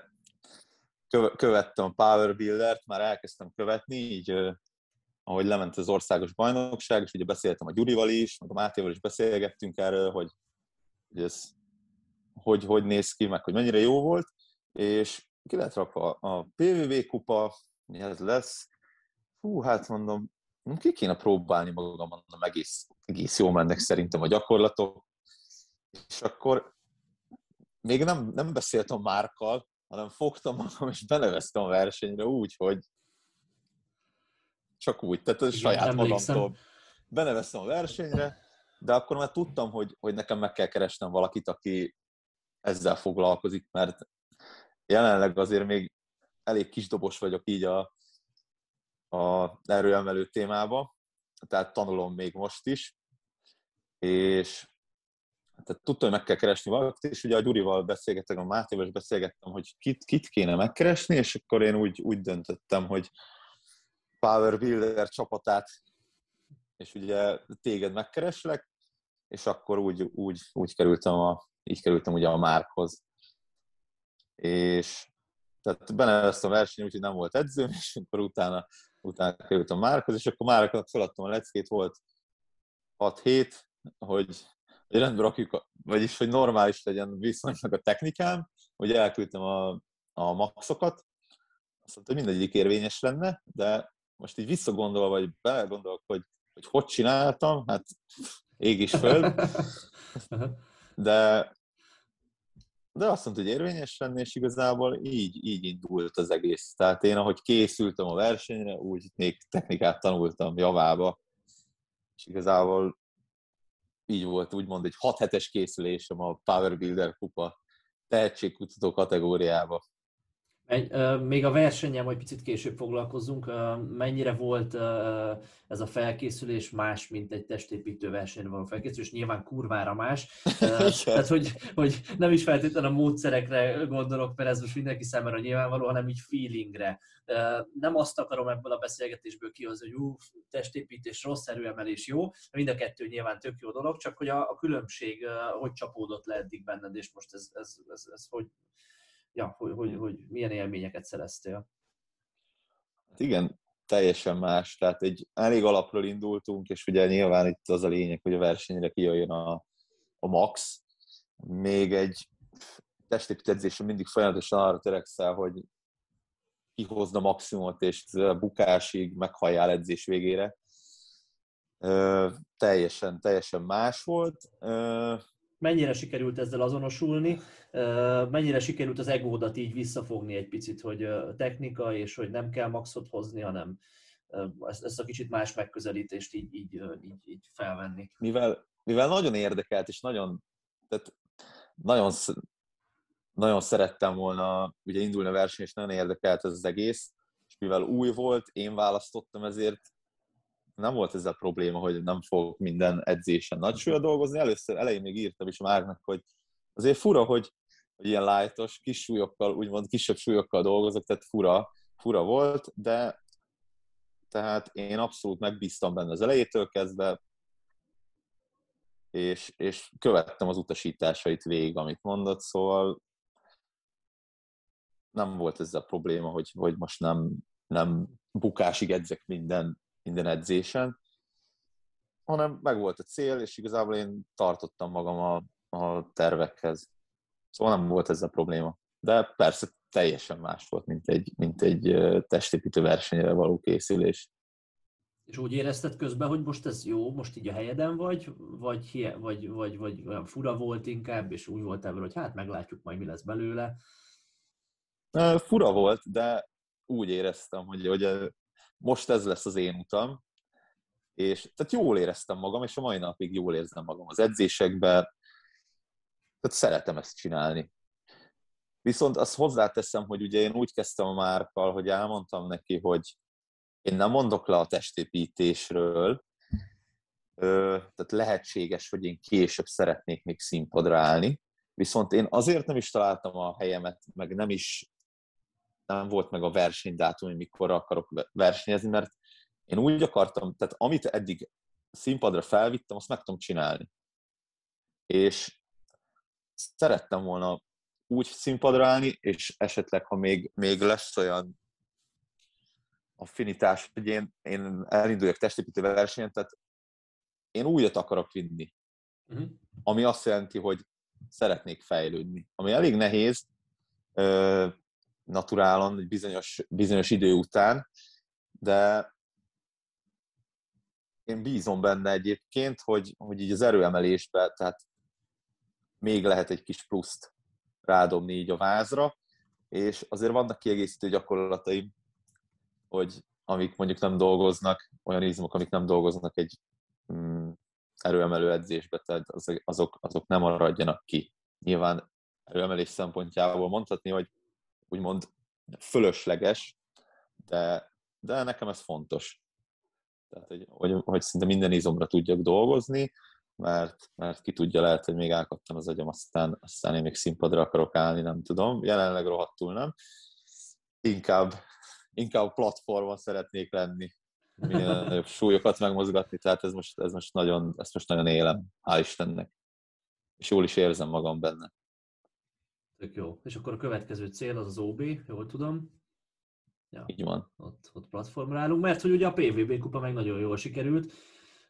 követtem a Power Builder-t, már elkezdtem követni, így ahogy lement az országos bajnokság, és ugye beszéltem a Gyurival is, meg a Mátéval is beszélgettünk erről, hogy, hogy ez hogy, hogy néz ki, meg hogy mennyire jó volt, és ki lehet rakva a PVV kupa, mi ez lesz, hú, hát mondom, ki kéne próbálni magam, mondom, egész, egész jól mennek szerintem a gyakorlatok. És akkor még nem, nem beszéltem Márkkal, hanem fogtam magam, és beneveztem a versenyre úgy, hogy csak úgy, tehát ez Igen, saját magamtól beneveztem a versenyre, de akkor már tudtam, hogy, hogy nekem meg kell keresnem valakit, aki ezzel foglalkozik, mert jelenleg azért még elég kisdobos vagyok így a, a erőemelő témába, tehát tanulom még most is, és tehát tudtam, hogy meg kell keresni valakit, és ugye a Gyurival beszélgettem, a Mátéval is beszélgettem, hogy kit, kit kéne megkeresni, és akkor én úgy, úgy döntöttem, hogy Power Builder csapatát, és ugye téged megkereslek, és akkor úgy, úgy, úgy kerültem a, így kerültem ugye a Márkhoz. És tehát beneveztem a verseny, úgyhogy nem volt edzőm, és akkor utána, utána kerültem Márkhoz, és akkor Márknak feladtam a leckét, volt 6 hét, hogy, hogy rendben rakjuk, vagyis hogy normális legyen viszonylag a technikám, hogy elküldtem a, a maxokat, azt mondta, hogy mindegyik érvényes lenne, de most így visszagondolva, vagy belegondolok, hogy, hogy hogy csináltam, hát ég is föl, <laughs> de, de azt mondta, hogy érvényes lenne, és igazából így, így indult az egész. Tehát én, ahogy készültem a versenyre, úgy még technikát tanultam javába, és igazából így volt úgymond egy 6 hetes készülésem a Power Builder kupa tehetségkutató kategóriába. Még a versenyen majd picit később foglalkozunk. Mennyire volt ez a felkészülés más, mint egy testépítő versenyre való felkészülés? Nyilván kurvára más. <laughs> Tehát, hogy, hogy nem is feltétlenül a módszerekre gondolok, mert ez most mindenki számára nyilvánvaló, hanem így feelingre. Nem azt akarom ebből a beszélgetésből kihozni, hogy ú, testépítés rossz, erőemelés jó. Mind a kettő nyilván tök jó dolog, csak hogy a, a különbség hogy csapódott le eddig benned, és most ez, ez, ez, ez hogy, ja, hogy, hogy, hogy milyen élményeket szereztél? Hát igen, teljesen más. Tehát egy elég alapról indultunk, és ugye nyilván itt az a lényeg, hogy a versenyre kijöjjön a, a max. Még egy testépítő mindig folyamatosan arra törekszel, hogy kihozna maximumot, és bukásig meghalljál edzés végére. Ö, teljesen, teljesen más volt. Ö, mennyire sikerült ezzel azonosulni, mennyire sikerült az egódat így visszafogni egy picit, hogy technika, és hogy nem kell maxot hozni, hanem ezt, ezt a kicsit más megközelítést így, így, így, így felvenni. Mivel, mivel nagyon érdekelt, és nagyon, tehát nagyon, nagyon szerettem volna ugye indulni a verseny, és nagyon érdekelt ez az egész, és mivel új volt, én választottam, ezért nem volt ezzel probléma, hogy nem fogok minden edzésen nagy súlya dolgozni. Először elején még írtam is Márknak, hogy azért fura, hogy, hogy ilyen lightos, kis súlyokkal, úgymond kisebb súlyokkal dolgozok, tehát fura, fura volt, de tehát én abszolút megbíztam benne az elejétől kezdve, és, és követtem az utasításait végig, amit mondott, szóval nem volt ezzel probléma, hogy, hogy most nem, nem bukásig edzek minden minden edzésen, hanem meg volt a cél, és igazából én tartottam magam a, a tervekhez. Szóval nem volt ez a probléma. De persze teljesen más volt, mint egy, mint egy testépítő versenyre való készülés. És úgy érezted közben, hogy most ez jó, most így a helyeden vagy, vagy, vagy, vagy, vagy olyan fura volt inkább, és úgy volt ebből, hogy hát meglátjuk majd, mi lesz belőle? Fura volt, de úgy éreztem, hogy, hogy most ez lesz az én utam, és tehát jól éreztem magam, és a mai napig jól érzem magam az edzésekben, tehát szeretem ezt csinálni. Viszont azt hozzáteszem, hogy ugye én úgy kezdtem a Márkkal, hogy elmondtam neki, hogy én nem mondok le a testépítésről, tehát lehetséges, hogy én később szeretnék még színpadra állni, viszont én azért nem is találtam a helyemet, meg nem is nem volt meg a versenydátum, hogy mikor akarok versenyezni, mert én úgy akartam, tehát amit eddig színpadra felvittem, azt meg tudom csinálni. És szerettem volna úgy színpadra állni, és esetleg, ha még, még lesz olyan affinitás, hogy én, én elinduljak testépítő versenyen, tehát én újat akarok vinni. Uh-huh. Ami azt jelenti, hogy szeretnék fejlődni. Ami elég nehéz, naturálon egy bizonyos, bizonyos idő után, de én bízom benne egyébként, hogy, hogy így az erőemelésbe, tehát még lehet egy kis pluszt rádobni így a vázra, és azért vannak kiegészítő gyakorlataim, hogy amik mondjuk nem dolgoznak, olyan izmok, amik nem dolgoznak egy mm, erőemelő edzésbe, tehát azok, azok nem maradjanak ki. Nyilván erőemelés szempontjából mondhatni, hogy úgymond fölösleges, de, de nekem ez fontos. Tehát, hogy, hogy, hogy szinte minden izomra tudjak dolgozni, mert, mert ki tudja, lehet, hogy még elkaptam az agyam, aztán, aztán én még színpadra akarok állni, nem tudom. Jelenleg rohadtul nem. Inkább, inkább platformon szeretnék lenni, minél súlyokat megmozgatni, tehát ez most, ez most nagyon, ezt most nagyon élem, hál' Istennek. És jól is érzem magam benne. Tök jó. És akkor a következő cél az az OB, jól tudom. Ja. Így van. Ott, ott platformra állunk, mert hogy ugye a PVB kupa meg nagyon jól sikerült,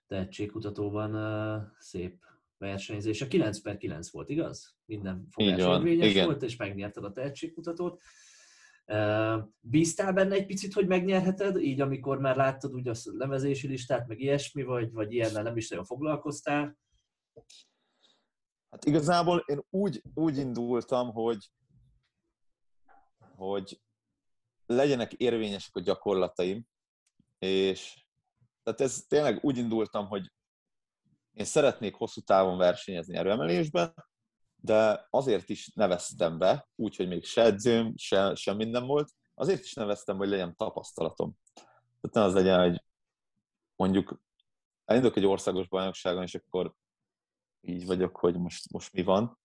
tehetségkutatóban uh, szép versenyzés. A 9 per 9 volt, igaz? Minden fogás érvényes volt, és megnyerted a tehetségkutatót. Uh, bíztál benne egy picit, hogy megnyerheted, így amikor már láttad úgy a levezési listát, meg ilyesmi, vagy, vagy ilyennel nem is nagyon foglalkoztál? Hát igazából én úgy, úgy indultam, hogy, hogy legyenek érvényesek a gyakorlataim, és tehát ez tényleg úgy indultam, hogy én szeretnék hosszú távon versenyezni erőemelésben, de azért is neveztem be, úgyhogy még se edzőm, se, se minden volt, azért is neveztem, hogy legyen tapasztalatom. Tehát nem az legyen, hogy mondjuk elindulok egy országos bajnokságon, és akkor így vagyok, hogy most, most mi van.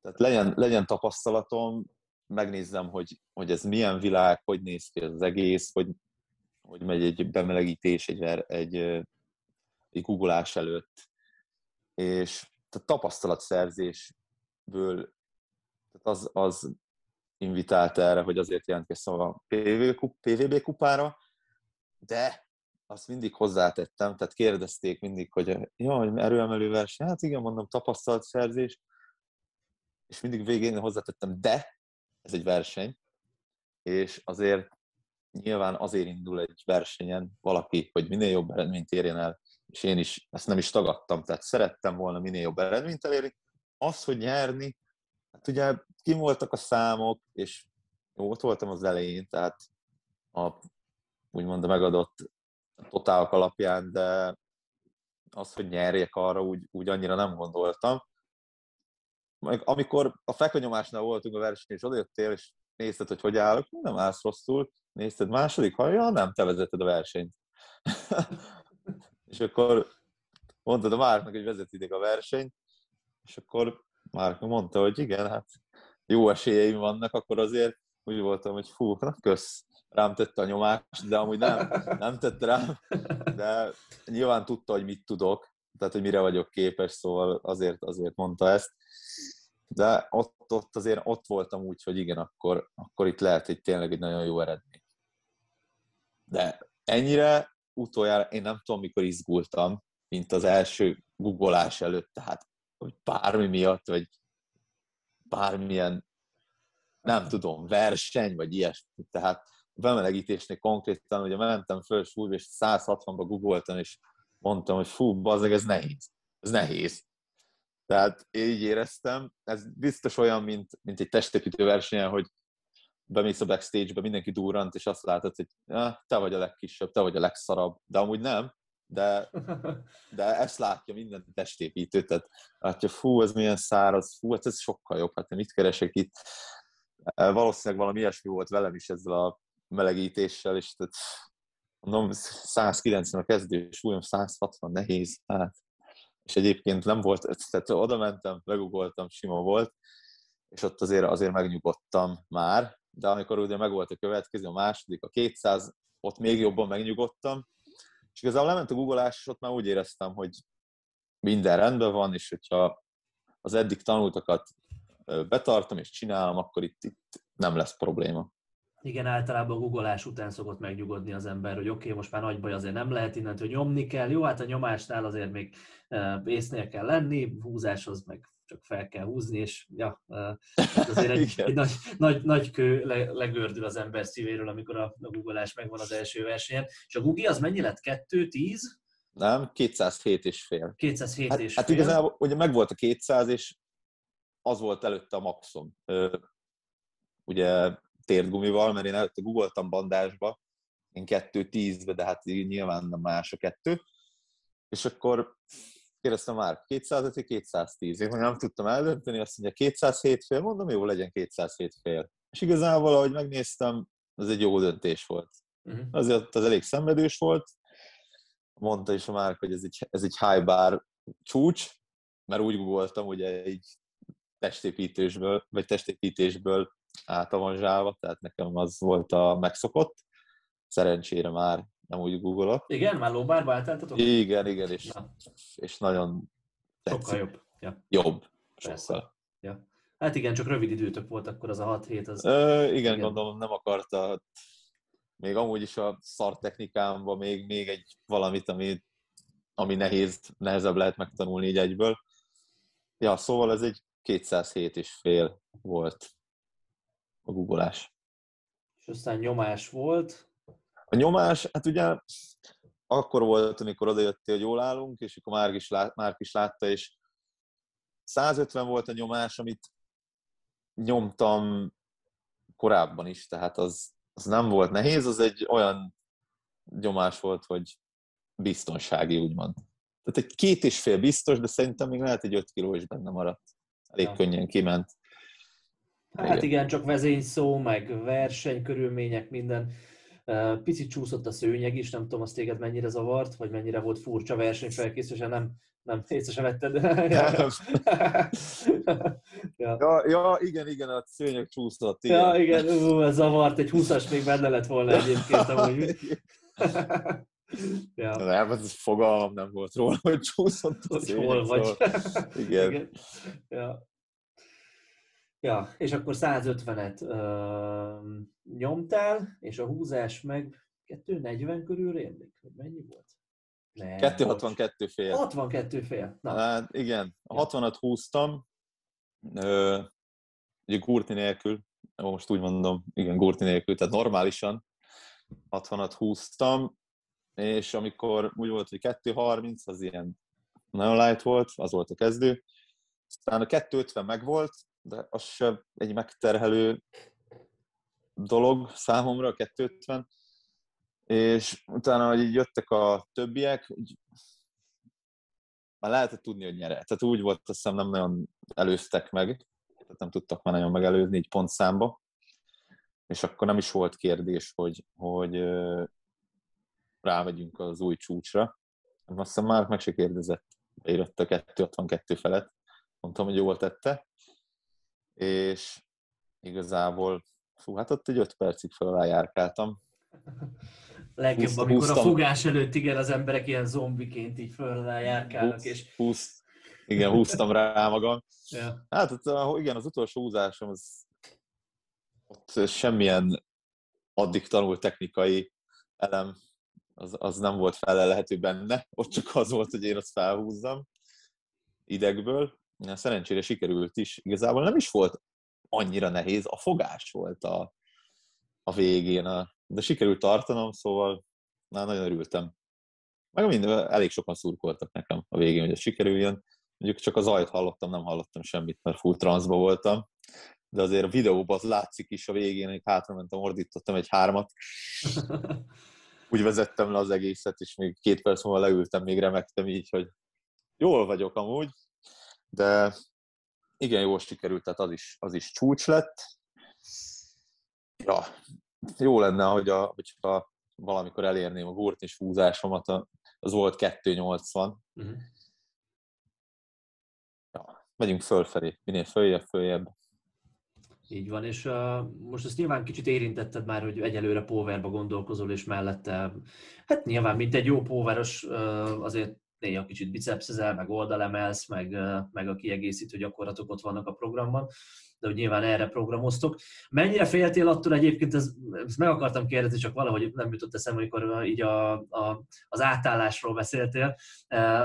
Tehát legyen, legyen tapasztalatom, megnézzem, hogy, hogy ez milyen világ, hogy néz ki az egész, hogy, hogy megy egy bemelegítés egy, egy, egy googleás előtt. És a tapasztalatszerzésből tehát az, az invitált erre, hogy azért jelentkeztem a PV, PVB kupára, de azt mindig hozzátettem, tehát kérdezték mindig, hogy jaj, erőemelő verseny, hát igen, mondom, tapasztalatszerzés, és mindig végén hozzátettem, de ez egy verseny, és azért nyilván azért indul egy versenyen valaki, hogy minél jobb eredményt érjen el, és én is ezt nem is tagadtam, tehát szerettem volna minél jobb eredményt elérni. Az, hogy nyerni, hát ugye kim voltak a számok, és ott voltam az elején, tehát a, úgymond a megadott totálok alapján, de az, hogy nyerjek arra, úgy, úgy annyira nem gondoltam. Amikor a fekvenyomásnál voltunk a versenyen, és odajöttél, és nézted, hogy hogy állok, nem állsz rosszul, nézted második, ha ja, nem, te vezeted a versenyt. <laughs> és akkor mondtad a Márknak, hogy vezetitek a versenyt, és akkor Márk mondta, hogy igen, hát jó esélyeim vannak, akkor azért úgy voltam, hogy fú, na kösz, rám tette a nyomást, de amúgy nem, nem tette rám, de nyilván tudta, hogy mit tudok, tehát hogy mire vagyok képes, szóval azért, azért mondta ezt. De ott, ott azért ott voltam úgy, hogy igen, akkor, akkor itt lehet hogy tényleg egy nagyon jó eredmény. De ennyire utoljára én nem tudom, mikor izgultam, mint az első googolás előtt, tehát hogy bármi miatt, vagy bármilyen, nem tudom, verseny, vagy ilyesmi. Tehát bemelegítésnél konkrétan, ugye mentem föl súlyba, és 160-ba googoltam, és mondtam, hogy fú, bazdeg, ez nehéz. Ez nehéz. Tehát én így éreztem, ez biztos olyan, mint, mint egy testépítő versenyen, hogy bemész a backstage-be, mindenki durrant, és azt látod, hogy ja, te vagy a legkisebb, te vagy a legszarabb, de amúgy nem, de, <laughs> de ezt látja minden testépítő, tehát látja, fú, ez milyen száraz, fú, hát ez sokkal jobb, hát mit keresek itt. Valószínűleg valami ilyesmi volt velem is ezzel a melegítéssel, és tehát mondom, 190 a kezdő súlyom, 160 nehéz, hát. És egyébként nem volt, tehát oda mentem, megugoltam, sima volt, és ott azért, azért megnyugodtam már, de amikor ugye meg volt a következő, a második, a 200, ott még jobban megnyugodtam, és igazából lement a googolás, és ott már úgy éreztem, hogy minden rendben van, és hogyha az eddig tanultakat betartom és csinálom, akkor itt, itt nem lesz probléma. Igen, általában a googolás után szokott megnyugodni az ember, hogy oké, okay, most már nagy baj azért nem lehet innentől nyomni kell. Jó, hát a nyomásnál azért még észnél kell lenni, húzáshoz meg csak fel kell húzni, és ja, hát azért egy, <laughs> egy nagy, nagy, nagy kő legördül az ember szívéről, amikor a, a googolás megvan az első versenyen. És a Google az mennyi lett? 2, 10? Nem, 207 és fél. 207 Hát, és hát fél. igazából ugye megvolt a 200, és az volt előtte a maximum. Ugye térdgumival, mert én előtte googoltam bandásba, én 210-be, de hát nyilván nem más a kettő. És akkor kérdeztem már, 205 vagy 210? Én nem tudtam eldönteni, azt mondja, 207 fél, mondom, jó, legyen 207 fél. És igazából, ahogy megnéztem, ez egy jó döntés volt. Uh-huh. Azért az elég szenvedős volt. Mondta is a Márk, hogy ez egy, ez egy high bar csúcs, mert úgy googoltam, ugye egy testépítésből, vagy testépítésből átavanzsálva, tehát nekem az volt a megszokott. Szerencsére már nem úgy googolok. Igen, már lóbárba átálltatok? Igen, igen, és, Na, és nagyon sokkal tetszik. jobb. Ja, Jobb. Sokkal. ja. Hát igen, csak rövid időtök volt akkor az a 6 hét. Az... Ö, igen, Igen. gondolom nem akarta még amúgy is a szar technikámban még, még egy valamit, ami, ami nehéz, nehezebb lehet megtanulni így egyből. Ja, szóval ez egy 207 és fél volt a googolás. És aztán nyomás volt. A nyomás, hát ugye akkor volt, amikor odajöttél, hogy jól állunk, és akkor Márk is, lát, Márk is látta, és 150 volt a nyomás, amit nyomtam korábban is, tehát az, az nem volt nehéz, az egy olyan nyomás volt, hogy biztonsági, úgymond. Tehát egy két és fél biztos, de szerintem még lehet egy öt kiló is benne maradt. Elég Ja. könnyen kiment. Hát Igen. igen, csak vezényszó, meg versenykörülmények, minden. Picit csúszott a szőnyeg is, nem tudom, az téged mennyire zavart, vagy mennyire volt furcsa versenyfelkészülésen, nem, nem észre sem vetted. <laughs> <laughs> ja. ja. Ja, igen, igen, a szőnyeg csúszott. Igen. ja, igen, ú, ez zavart, egy 20-as még benne lett volna egyébként amúgy. <laughs> ja. Nem, ez fogalmam nem volt róla, hogy csúszott a Hogy hol vagy. szóval- Igen. Igen. Ja. Ja, és akkor 150-et ö, nyomtál, és a húzás meg 240 körül rémlik? Vagy mennyi volt? Nem, 262 fél. bocs. 62 fél. Na, Hát igen, a Ja. 60-at húztam, ö, ugye gurti nélkül, most úgy mondom, igen, gurti nélkül, tehát normálisan 60-at húztam, és amikor úgy volt, hogy 2.30, az ilyen nagyon light volt, az volt a kezdő. Aztán a 2.50 megvolt, de az sem egy megterhelő dolog számomra, a 2.50. És utána, hogy így jöttek a többiek, így már lehetett tudni, hogy nyere. Tehát úgy volt, azt hiszem nem nagyon előztek meg, tehát nem tudtak már nagyon megelőzni így pontszámba. És akkor nem is volt kérdés, hogy, hogy ö, rámegyünk az új csúcsra. Azt hiszem már meg se kérdezett, beírott a 262 felett. Mondtam, hogy jól tette. És igazából, fú, hát ott egy 5 percig fel járkáltam. legjobb, húztam- amikor a húztam. fogás előtt igen, az emberek ilyen zombiként így föl járkálnak, és Húz, igen, húztam rá magam. ja. Hát ott, a- igen, az utolsó húzásom, az, ott semmilyen addig tanult technikai elem, az, az nem volt felelhető benne, ott csak az volt, hogy én azt felhúzzam idegből. Szerencsére sikerült is. Igazából nem is volt annyira nehéz, a fogás volt a, a végén, a, de sikerült tartanom, szóval na, nagyon örültem. Meg minden, elég sokan szurkoltak nekem a végén, hogy ez sikerüljön. Mondjuk csak az zajt hallottam, nem hallottam semmit, mert full transzba voltam. De azért a videóban az látszik is a végén, hogy hátra mentem, ordítottam egy hármat. <laughs> Úgy vezettem le az egészet, és még két perc múlva leültem, még remektem így, hogy jól vagyok amúgy. De igen, jól sikerült, tehát az is, az is csúcs lett. Ja, jó lenne, hogy a, hogyha valamikor elérném a gurtnis húzásomat, a- az volt 280, Mhm. ja, megyünk fölfelé, minél följebb, följebb. Így van, és uh, most ezt nyilván kicsit érintetted már, hogy egyelőre powerba gondolkozol, és mellette, hát nyilván, mint egy jó poweros, uh, azért néha kicsit bicepszezel, meg oldalemelsz, meg, meg a kiegészítő gyakorlatok ott vannak a programban, de hogy nyilván erre programoztok. Mennyire féltél attól egyébként, ez, ezt meg akartam kérdezni, csak valahogy nem jutott eszembe, amikor így a, a, az átállásról beszéltél.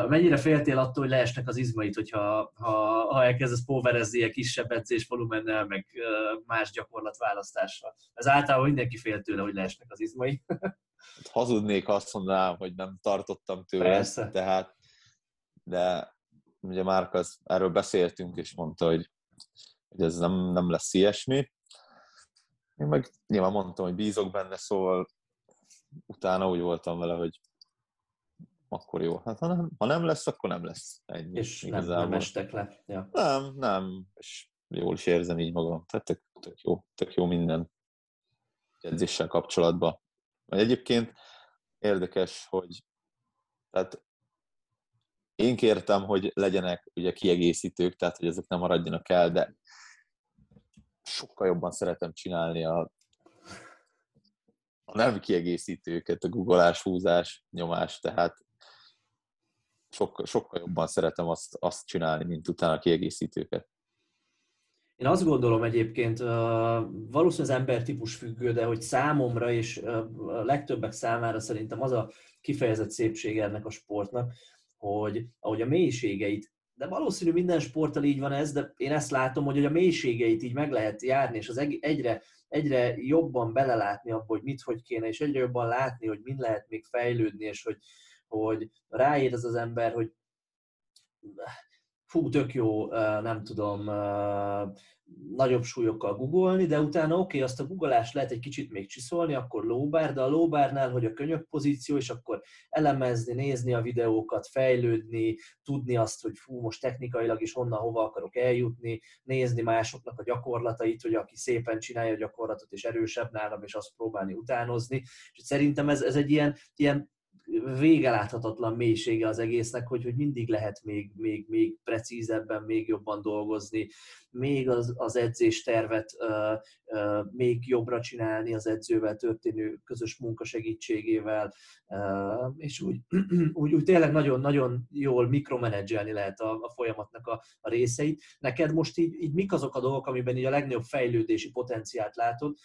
Mennyire féltél attól, hogy leesnek az izmait, hogyha ha, ha elkezdesz powerezni ilyen kisebb edzésvolumennel, meg uh, más gyakorlatválasztással? Ez általában mindenki fél tőle, hogy leesnek az izmai. <laughs> hazudnék, ha azt mondanám, hogy nem tartottam tőle. Persze. Tehát, de ugye már az, erről beszéltünk, és mondta, hogy, hogy ez nem, nem lesz ilyesmi. Én meg nyilván mondtam, hogy bízok benne, szóval utána úgy voltam vele, hogy akkor jó. Hát ha nem, ha nem lesz, akkor nem lesz. Ennyi, és nem, nem estek le. Ja. Nem, nem, és jól is érzem így magam. Tehát tök, tök jó, tök jó minden edzéssel kapcsolatban. Egyébként érdekes, hogy tehát én kértem, hogy legyenek ugye kiegészítők, tehát hogy ezek nem maradjanak el, de sokkal jobban szeretem csinálni a, a nem kiegészítőket, a googolás, húzás, nyomás, tehát sokkal, sokkal jobban szeretem azt, azt csinálni, mint utána a kiegészítőket. Én azt gondolom egyébként, valószínűleg az ember típus függő, de hogy számomra és a legtöbbek számára szerintem az a kifejezett szépség ennek a sportnak, hogy ahogy a mélységeit, de valószínű minden sporttal így van ez, de én ezt látom, hogy a mélységeit így meg lehet járni, és az egyre, egyre jobban belelátni abba, hogy mit, hogy kéne, és egyre jobban látni, hogy mind lehet még fejlődni, és hogy, hogy ráér az az ember, hogy fú, tök jó, nem tudom, nagyobb súlyokkal googolni, de utána oké, okay, azt a googolást lehet egy kicsit még csiszolni, akkor lóbár, de a lóbárnál, hogy a könyök pozíció, és akkor elemezni, nézni a videókat, fejlődni, tudni azt, hogy fú, most technikailag is honnan, hova akarok eljutni, nézni másoknak a gyakorlatait, hogy aki szépen csinálja a gyakorlatot, és erősebb nálam, és azt próbálni utánozni. És szerintem ez, ez egy ilyen, ilyen vége láthatatlan mélysége az egésznek, hogy, hogy mindig lehet még, még, még precízebben, még jobban dolgozni, még az, az edzéstervet még jobbra csinálni az edzővel történő közös munka segítségével, és úgy, <clears throat> úgy, úgy tényleg nagyon-nagyon jól mikromenedzselni lehet a, a folyamatnak a, a részeit. Neked most így, így mik azok a dolgok, amiben így a legnagyobb fejlődési potenciált látod,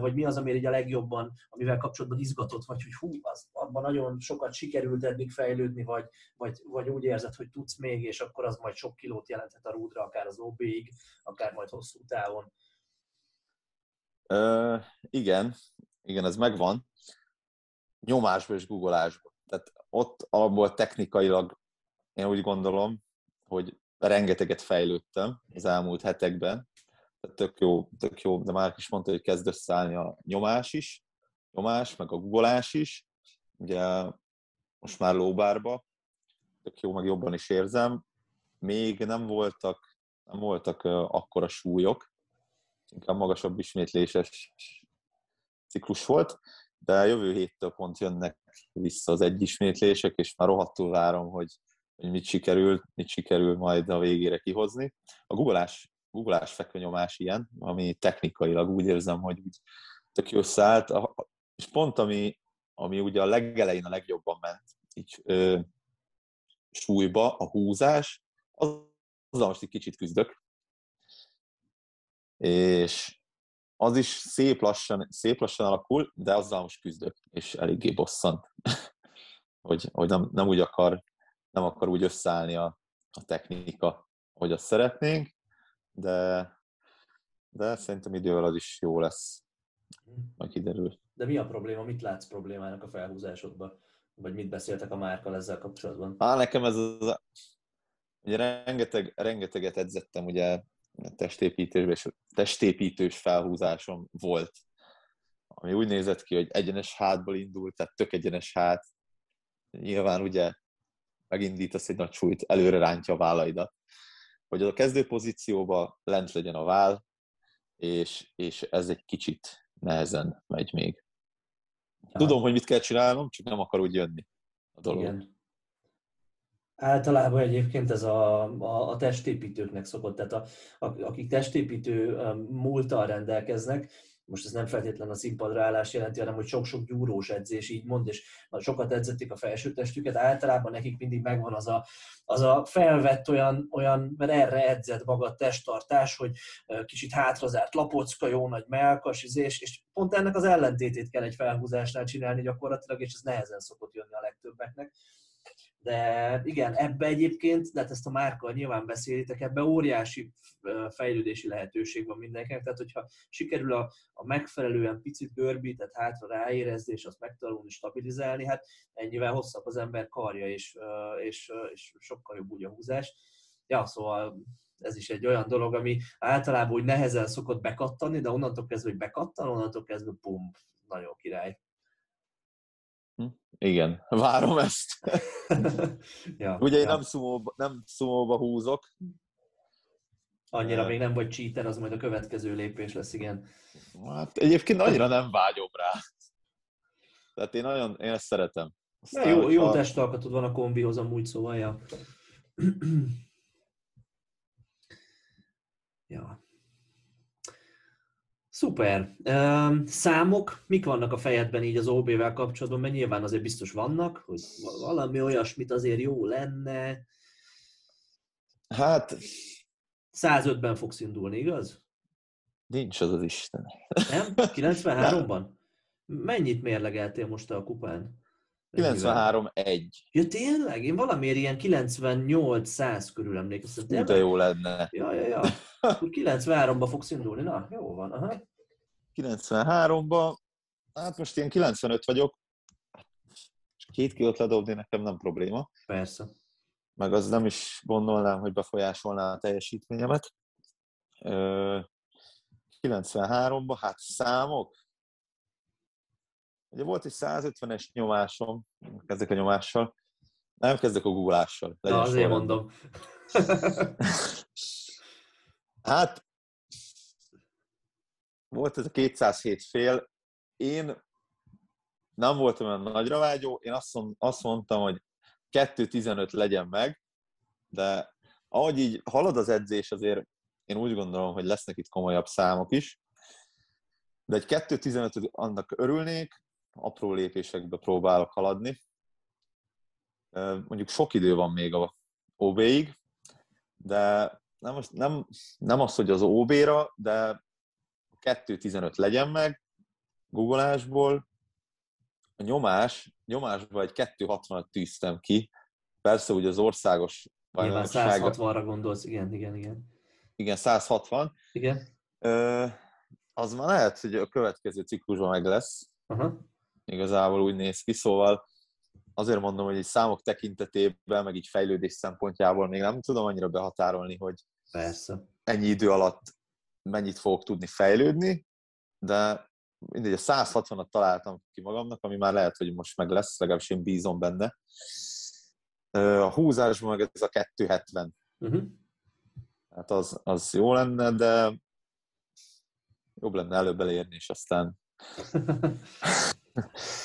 vagy mi az, ami így a legjobban, amivel kapcsolatban izgatott vagy, hogy hú, az, abban nagyon sokat sikerült eddig fejlődni, vagy, vagy, vagy úgy érzed, hogy tudsz még, és akkor az majd sok kilót jelenthet a rúdra, akár az OB-ig, akár majd hosszú távon. Uh, igen, igen, ez megvan. Nyomásba és googolásba. Tehát ott alapból technikailag én úgy gondolom, hogy rengeteget fejlődtem az elmúlt hetekben. Tehát tök jó, tök jó, de már is mondta, hogy kezd összeállni a nyomás is, nyomás, meg a googolás is. Ugye most már lóbárba, tök jó, meg jobban is érzem. Még nem voltak nem voltak akkora súlyok, inkább magasabb ismétléses ciklus volt, de jövő héttől pont jönnek vissza az egyismétlések, és már rohadtul várom, hogy, hogy mit sikerül, mit sikerül majd a végére kihozni. A googleás, googleás fekvenyomás ilyen, ami technikailag úgy érzem, hogy úgy tök jó szállt, és pont ami, ami ugye a legelején a legjobban ment, így ö, súlyba, a húzás, az azzal most egy kicsit küzdök. És az is szép lassan, szép lassan alakul, de azzal most küzdök, és eléggé bosszant. <laughs> hogy, hogy nem, nem, úgy akar, nem akar úgy összeállni a, a technika, hogy azt szeretnénk, de, de szerintem idővel az is jó lesz, majd kiderül. De mi a probléma? Mit látsz problémának a felhúzásodban? Vagy mit beszéltek a márkal ezzel kapcsolatban? Á, nekem ez az, Ugye rengeteg, rengeteget edzettem, ugye testépítős, és testépítős felhúzásom volt, ami úgy nézett ki, hogy egyenes hátból indult, tehát tök egyenes hát. Nyilván ugye megindítasz egy nagy súlyt, előre rántja a vállaidat. Hogy a kezdő pozícióba lent legyen a váll, és, és ez egy kicsit nehezen megy még. Tudom, hogy mit kell csinálnom, csak nem akar úgy jönni a dolog. Igen. Általában egyébként ez a, a, a testépítőknek szokott, tehát a, a, akik testépítő múltal rendelkeznek, most ez nem feltétlen a színpadra állás jelenti, hanem hogy sok-sok gyúrós edzés, így mond, és sokat edzették a felső testüket, általában nekik mindig megvan az a, az a felvett olyan, olyan, mert erre edzett maga testtartás, hogy kicsit hátrazárt lapocka, jó nagy melkas, és, és pont ennek az ellentétét kell egy felhúzásnál csinálni gyakorlatilag, és ez nehezen szokott jönni a legtöbbeknek de igen, ebbe egyébként, de hát ezt a márka nyilván beszélitek, ebbe óriási fejlődési lehetőség van mindenkinek, tehát hogyha sikerül a, a megfelelően picit görbített hátra ráérezni, és azt megtanulni, stabilizálni, hát ennyivel hosszabb az ember karja, és, és, és sokkal jobb úgy a húzás. Ja, szóval ez is egy olyan dolog, ami általában úgy nehezen szokott bekattani, de onnantól kezdve, hogy bekattan, onnantól kezdve bum, nagyon király. Hm? Igen, várom ezt. <laughs> ja, Ugye én ja. nem, szumóba, nem szumóba húzok. Annyira még nem vagy cheater, az majd a következő lépés lesz, igen. Hát egyébként annyira nem vágyom rá. Tehát én nagyon, én ezt szeretem. Aztán, jó, jó a... testalkatod van a kombihoz amúgy, szóval ja. <clears throat> ja. Szuper. Számok, mik vannak a fejedben így az OB-vel kapcsolatban? Mert nyilván azért biztos vannak, hogy valami olyasmit azért jó lenne. Hát... 105-ben fogsz indulni, igaz? Nincs az az Isten. Nem? 93-ban? Mennyit mérlegeltél most a kupán? 93-1. Ja tényleg? Én valamiért ilyen 98-100 körül emlékeztem. De jó lenne. Ja, ja, ja. Akkor 93-ba fogsz indulni. Na, jó van. Aha. 93-ba, hát most ilyen 95 vagyok, két kilót ledobni nekem nem probléma. Persze. Meg az nem is gondolnám, hogy befolyásolná a teljesítményemet. 93-ban, hát számok. Ugye volt egy 150-es nyomásom, kezdek a nyomással, nem kezdek a googlással. Na, azért mondom. <laughs> hát volt ez a 207 fél, én nem voltam olyan nagyra vágyó, én azt, azt mondtam, hogy 2.15 legyen meg, de ahogy így halad az edzés, azért én úgy gondolom, hogy lesznek itt komolyabb számok is, de egy 2.15 annak örülnék, apró lépésekbe próbálok haladni. Mondjuk sok idő van még a OB-ig, de nem, nem, nem az, hogy az OB-ra, de 2.15 legyen meg googolásból, a nyomás, nyomásból egy 2.60-at tűztem ki, persze ugye az országos Nyilván 160-ra gondolsz, igen, igen, igen. Igen, 160. Igen. Ö, az már lehet, hogy a következő ciklusban meg lesz. Aha. Igazából úgy néz ki, szóval azért mondom, hogy egy számok tekintetében, meg így fejlődés szempontjából még nem tudom annyira behatárolni, hogy Persze. ennyi idő alatt mennyit fogok tudni fejlődni, de mindegy, a 160-at találtam ki magamnak, ami már lehet, hogy most meg lesz, legalábbis én bízom benne. A húzásban meg ez a 270. Uh-huh. Hát az, az jó lenne, de jobb lenne előbb elérni, és aztán... <laughs>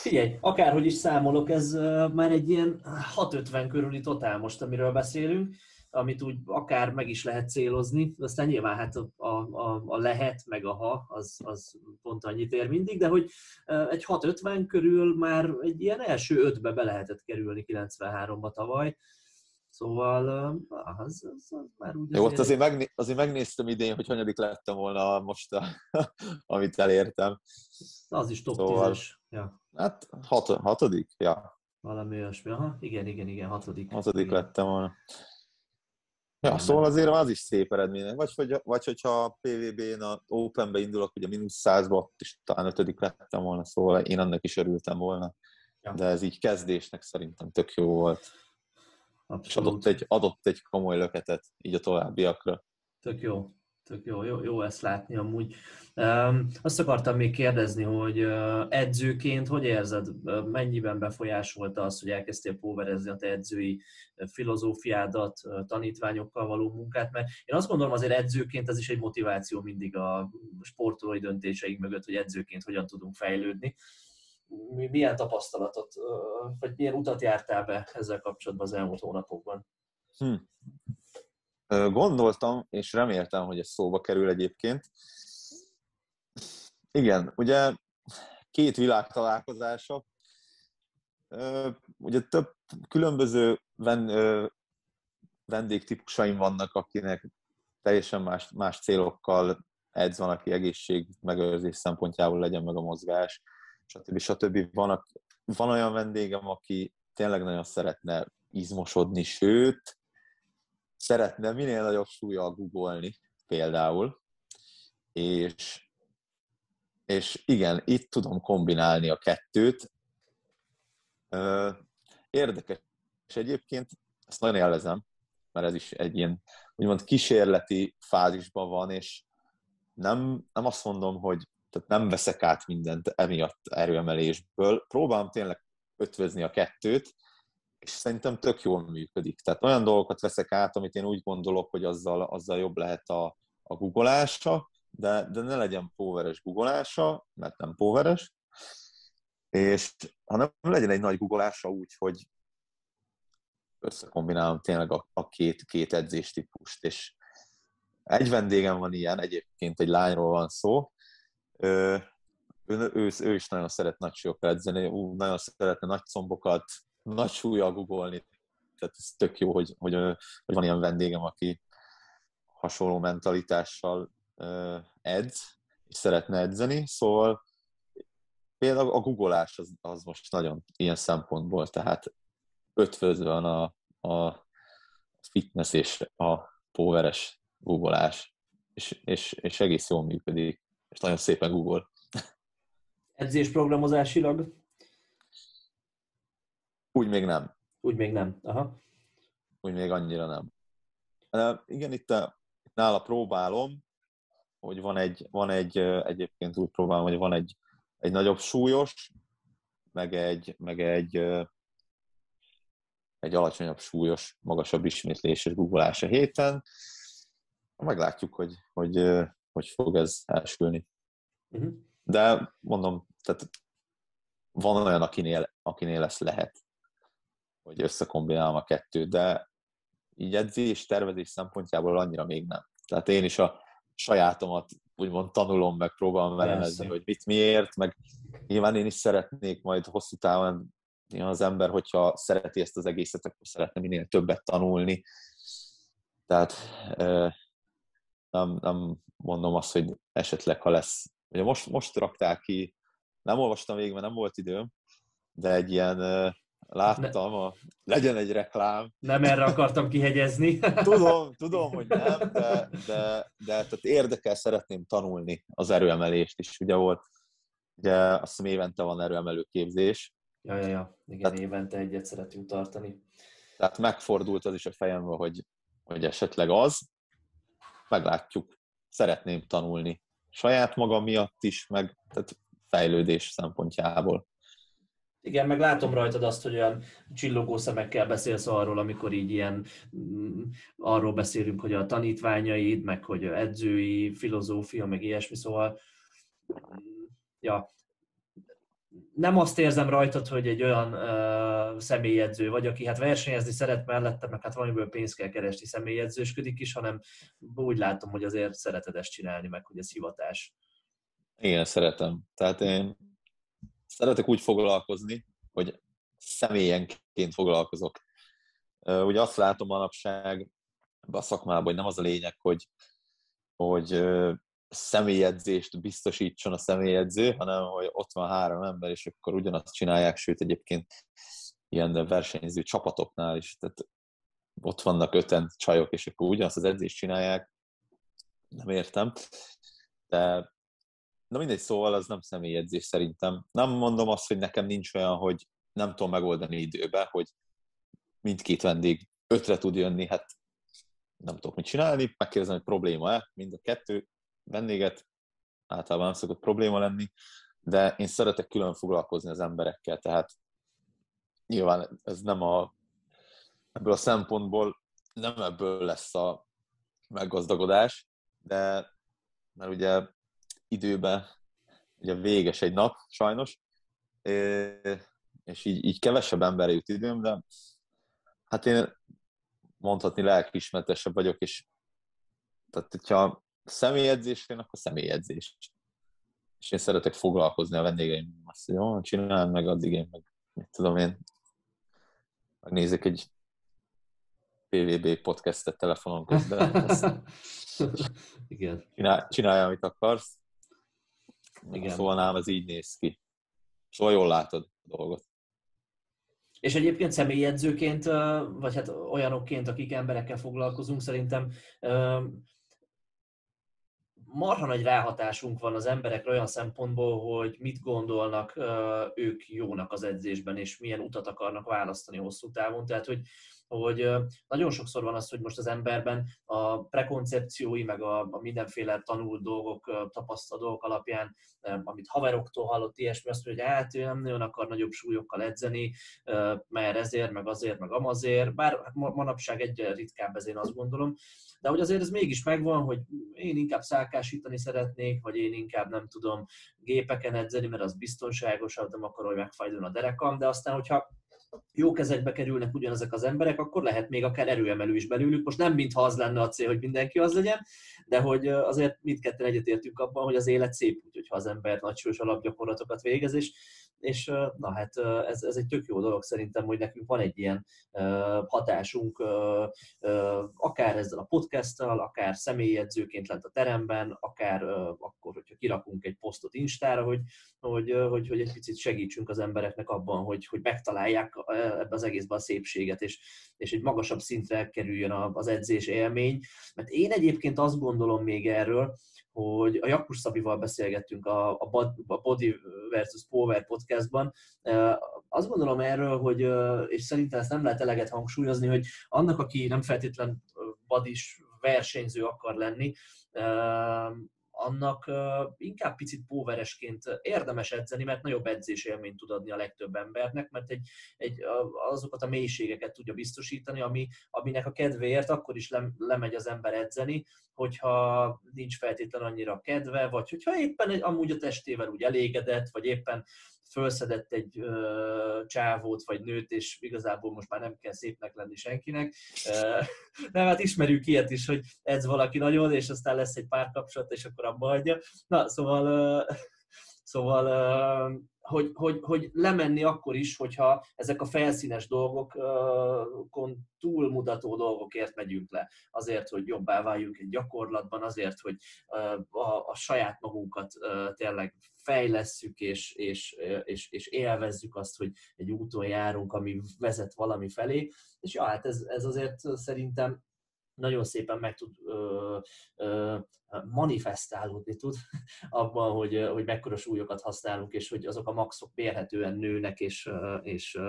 Figyelj, akárhogy is számolok, ez már egy ilyen 650 körüli totál most, amiről beszélünk amit úgy akár meg is lehet célozni, aztán nyilván hát a, a, a lehet, meg a ha, az, az pont annyit ér mindig, de hogy egy 6-50 körül már egy ilyen első ötbe be lehetett kerülni 93-ba tavaly, Szóval az, az, az már úgy... Jó, azért, azért, megné, azért megnéztem idén, hogy hanyadik lettem volna most, a, <laughs> amit elértem. Az is top szóval, 10-es. Ja. Hát hat, hatodik, ja. Valami olyasmi, aha, igen, igen, igen, hatodik. Hatodik igen. lettem volna. Ja, szóval azért az is szép eredmény. Vagy, vagy, vagy hogyha a PVB-n, a Open-be indulok, ugye mínusz 100-ba, ott is talán ötödik lettem volna, szóval én annak is örültem volna. Ja. De ez így kezdésnek szerintem tök jó volt. Abszolút. És adott egy, adott egy komoly löketet így a továbbiakra. Tök jó. Tök jó, jó, jó ezt látni amúgy. Azt akartam még kérdezni, hogy edzőként hogy érzed, mennyiben befolyásolta az, hogy elkezdtél póverezni a te edzői filozófiádat, tanítványokkal való munkát, mert én azt gondolom azért edzőként ez is egy motiváció mindig a sportolói döntéseink mögött, hogy edzőként hogyan tudunk fejlődni. Milyen tapasztalatot, vagy milyen utat jártál be ezzel kapcsolatban az elmúlt hónapokban? Hm. Gondoltam, és reméltem, hogy ez szóba kerül egyébként. Igen, ugye két világ találkozása. Ugye több különböző vendégtípusaim vannak, akinek teljesen más, más célokkal edz, van, aki egészség megőrzés szempontjából legyen meg a mozgás, stb. stb. Van, van olyan vendégem, aki tényleg nagyon szeretne izmosodni, sőt, szeretne minél nagyobb súlyjal googolni például, és, és igen, itt tudom kombinálni a kettőt. Érdekes egyébként, ezt nagyon élvezem, mert ez is egy ilyen úgymond kísérleti fázisban van, és nem, nem azt mondom, hogy tehát nem veszek át mindent emiatt erőemelésből. Próbálom tényleg ötvözni a kettőt, és szerintem tök jól működik. Tehát olyan dolgokat veszek át, amit én úgy gondolok, hogy azzal, azzal jobb lehet a, a guggolása, de, de ne legyen póveres guggolása, mert nem póveres, és hanem legyen egy nagy guggolása úgy, hogy összekombinálom tényleg a, a két, két edzéstípust, és egy vendégem van ilyen, egyébként egy lányról van szó, ő, ő, ő, ő is nagyon szeret nagy súlyokkal edzeni, ú, nagyon szeretne nagy combokat, nagy súlyjal googolni, tehát ez tök jó, hogy, hogy, hogy van ilyen vendégem, aki hasonló mentalitással edz, és szeretne edzeni, szóval például a googolás az, az most nagyon ilyen szempontból, tehát ötvözve van a, a fitness és a poweres googolás, és, és, és egész jól működik, és nagyon szépen google. Edzés programozásilag? Úgy még nem. Úgy még nem, aha. Úgy még annyira nem. De igen, itt, a, itt nála próbálom, hogy van egy, van egy, egyébként úgy próbálom, hogy van egy, egy nagyobb súlyos, meg egy, meg egy, egy alacsonyabb súlyos, magasabb ismétléses googolás a héten. Meglátjuk, hogy, hogy, hogy fog ez elsülni. Uh-huh. De mondom, tehát van olyan, akinél, akinél ezt lehet, hogy összekombinálom a kettőt, de így edzés, tervezés szempontjából annyira még nem. Tehát én is a sajátomat úgymond tanulom, meg próbálom elemezni, hogy mit miért, meg nyilván én is szeretnék majd hosszú távon az ember, hogyha szereti ezt az egészet, akkor szeretne minél többet tanulni. Tehát nem, nem mondom azt, hogy esetleg, ha lesz. Ugye most, most rakták ki, nem olvastam végig, mert nem volt időm, de egy ilyen láttam, a, legyen egy reklám. Nem erre akartam kihegyezni. tudom, <laughs> tudom, hogy nem, de, de, de tehát érdekel, szeretném tanulni az erőemelést is. Ugye volt, ugye azt hiszem évente van erőemelő képzés. Ja, ja, ja. Igen, tehát, évente egyet szeretünk tartani. Tehát megfordult az is a fejembe, hogy, hogy esetleg az, meglátjuk. Szeretném tanulni saját magam miatt is, meg tehát fejlődés szempontjából. Igen, meg látom rajtad azt, hogy olyan csillogó szemekkel beszélsz arról, amikor így ilyen mm, arról beszélünk, hogy a tanítványaid, meg hogy edzői, filozófia, meg ilyesmi, szóval mm, ja, nem azt érzem rajtad, hogy egy olyan uh, személyedző vagy, aki hát versenyezni szeret mellette, meg hát valamiből pénzt kell keresni, személyedzősködik is, hanem úgy látom, hogy azért szereted ezt csinálni, meg hogy ez hivatás. Igen, szeretem. Tehát én szeretek úgy foglalkozni, hogy személyenként foglalkozok. Ugye azt látom manapság a szakmában, hogy nem az a lényeg, hogy, hogy személyedzést biztosítson a személyedző, hanem hogy ott van három ember, és akkor ugyanazt csinálják, sőt egyébként ilyen versenyző csapatoknál is, tehát ott vannak öten csajok, és akkor ugyanazt az edzést csinálják, nem értem, de Na mindegy, szóval az nem személyedzés szerintem. Nem mondom azt, hogy nekem nincs olyan, hogy nem tudom megoldani időbe, hogy mindkét vendég ötre tud jönni, hát nem tudok mit csinálni, megkérdezem, hogy probléma-e, mind a kettő vendéget, általában nem szokott probléma lenni, de én szeretek külön foglalkozni az emberekkel, tehát nyilván ez nem a, ebből a szempontból nem ebből lesz a meggazdagodás, de mert ugye időben ugye véges egy nap, sajnos, és így, így kevesebb emberre jut időm, de hát én mondhatni lelkiismeretesebb vagyok, és tehát hogyha személyedzés jön, akkor személyedzés. És én szeretek foglalkozni a vendégeim. Azt mondja, jó, csinálj meg, addig én meg, mit tudom én, megnézek egy PVB podcastet telefonon közben. <laughs> Igen. Csinálj, csinálj, amit akarsz. Igen. Szóval nálam ez így néz ki. Szóval jól látod a dolgot. És egyébként személyedzőként, vagy hát olyanokként, akik emberekkel foglalkozunk, szerintem marha nagy ráhatásunk van az emberekre olyan szempontból, hogy mit gondolnak ők jónak az edzésben, és milyen utat akarnak választani hosszú távon. Tehát, hogy hogy nagyon sokszor van az, hogy most az emberben a prekoncepciói, meg a, a mindenféle tanult dolgok, tapasztalt dolgok alapján, amit haveroktól hallott, ilyesmi, azt mondja, hogy hát ő nem nagyon akar nagyobb súlyokkal edzeni, mert ezért, meg azért, meg amazért, bár manapság egyre ritkább ez én azt gondolom, de hogy azért ez mégis megvan, hogy én inkább szálkásítani szeretnék, vagy én inkább nem tudom gépeken edzeni, mert az biztonságosabb, nem akar, hogy megfájduljon a derekam, de aztán, hogyha jó kezekbe kerülnek ugyanezek az emberek, akkor lehet még akár erőemelő is belőlük. Most nem mintha az lenne a cél, hogy mindenki az legyen, de hogy azért mindketten egyetértünk abban, hogy az élet szép, úgyhogy ha az ember nagy alapgyakorlatokat végez, és és na hát ez, ez egy tök jó dolog szerintem, hogy nekünk van egy ilyen hatásunk, akár ezzel a podcasttal, akár személyedzőként lent a teremben, akár akkor, hogyha kirakunk egy posztot Instára, hogy, hogy, hogy, hogy egy picit segítsünk az embereknek abban, hogy, hogy megtalálják ebbe az egészben a szépséget, és, és egy magasabb szintre kerüljön az edzés élmény. Mert én egyébként azt gondolom még erről, hogy a Jakus Szabival beszélgettünk a, a Body versus Power podcastban. Azt gondolom erről, hogy, és szerintem ezt nem lehet eleget hangsúlyozni, hogy annak, aki nem feltétlen badis versenyző akar lenni, annak inkább picit póveresként érdemes edzeni, mert nagyobb edzésélményt tud adni a legtöbb embernek, mert egy, egy, azokat a mélységeket tudja biztosítani, ami, aminek a kedvéért akkor is le, lemegy az ember edzeni, hogyha nincs feltétlen annyira kedve, vagy hogyha éppen egy, amúgy a testével úgy elégedett, vagy éppen felszedett egy ö, csávót vagy nőt, és igazából most már nem kell szépnek lenni senkinek. nem, hát ismerjük ilyet is, hogy edz valaki nagyon, és aztán lesz egy párkapcsolat, és akkor abba hagyja. Na, szóval, ö, szóval hogy, hogy, hogy lemenni akkor is, hogyha ezek a felszínes dolgokon túlmutató dolgokért megyünk le. Azért, hogy jobbá váljunk egy gyakorlatban, azért, hogy a, a saját magunkat tényleg fejlesszük, és, és, és, és élvezzük azt, hogy egy úton járunk, ami vezet valami felé. És ja, hát ez, ez azért szerintem nagyon szépen meg tud ö, ö, manifestálódni tud <laughs> abban, hogy, hogy mekkora súlyokat használunk, és hogy azok a maxok mérhetően nőnek, és, és,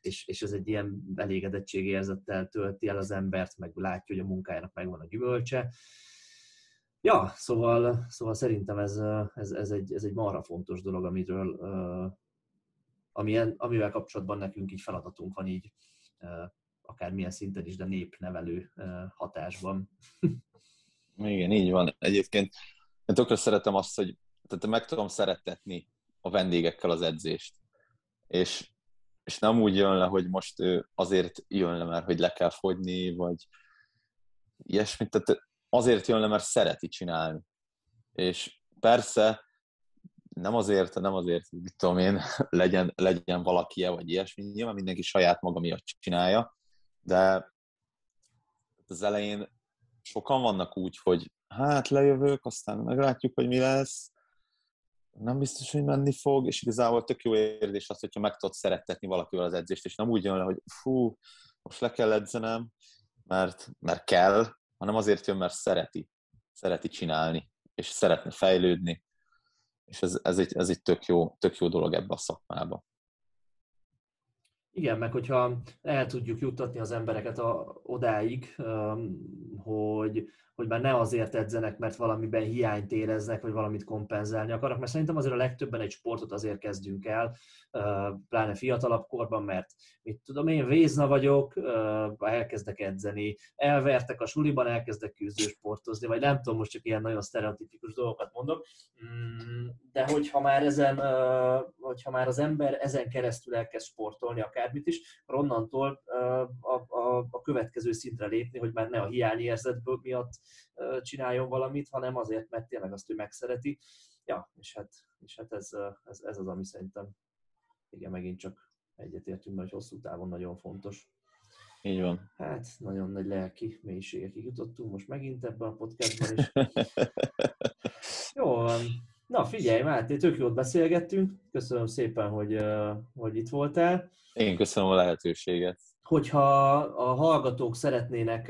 és, és ez egy ilyen elégedettségérzettel tölti el az embert, meg látja, hogy a munkájának megvan a gyümölcse. Ja, szóval, szóval szerintem ez, ez, ez, egy, ez egy marha fontos dolog, amiről, amilyen, amivel kapcsolatban nekünk így feladatunk van így akármilyen szinten is, de népnevelő hatásban. Igen, így van. Egyébként én tökre szeretem azt, hogy tehát meg tudom szeretetni a vendégekkel az edzést. És, és nem úgy jön le, hogy most ő azért jön le, mert hogy le kell fogyni, vagy ilyesmit. Tehát azért jön le, mert szereti csinálni. És persze nem azért, nem azért, hogy tudom én, <laughs> legyen, legyen valaki -e, vagy ilyesmi, nyilván mindenki saját maga miatt csinálja, de az elején sokan vannak úgy, hogy hát lejövök, aztán meglátjuk, hogy mi lesz, nem biztos, hogy menni fog, és igazából tök jó érzés az, hogyha meg tudod szerettetni valakivel az edzést, és nem úgy jön le, hogy fú, most le kell edzenem, mert, mert kell, hanem azért jön, mert szereti, szereti csinálni, és szeretne fejlődni, és ez, ez, egy, ez egy tök jó, tök jó dolog ebbe a szakmába. Igen, meg hogyha el tudjuk juttatni az embereket a, odáig, hogy, hogy már ne azért edzenek, mert valamiben hiányt éreznek, vagy valamit kompenzálni akarnak, mert szerintem azért a legtöbben egy sportot azért kezdünk el, pláne fiatalabb korban, mert mit tudom én, vézna vagyok, elkezdek edzeni, elvertek a suliban, elkezdek küzdősportozni, vagy nem tudom, most csak ilyen nagyon sztereotipikus dolgokat mondok, mm, de hogyha már ezen, hogyha már az ember ezen keresztül elkezd sportolni akármit is, onnantól a, a, a következő szintre lépni, hogy már ne a hiányérzetből miatt csináljon valamit, hanem azért, mert tényleg azt ő megszereti. Ja, és hát, és hát ez, ez, ez az, ami szerintem igen, megint csak egyetértünk, hogy hosszú távon nagyon fontos. Így van. Hát, nagyon nagy lelki mélységekig jutottunk most megint ebben a podcastban is. <laughs> Jó van. Na figyelj, Máté, tök jót beszélgettünk. Köszönöm szépen, hogy, hogy itt voltál. Én köszönöm a lehetőséget. Hogyha a hallgatók szeretnének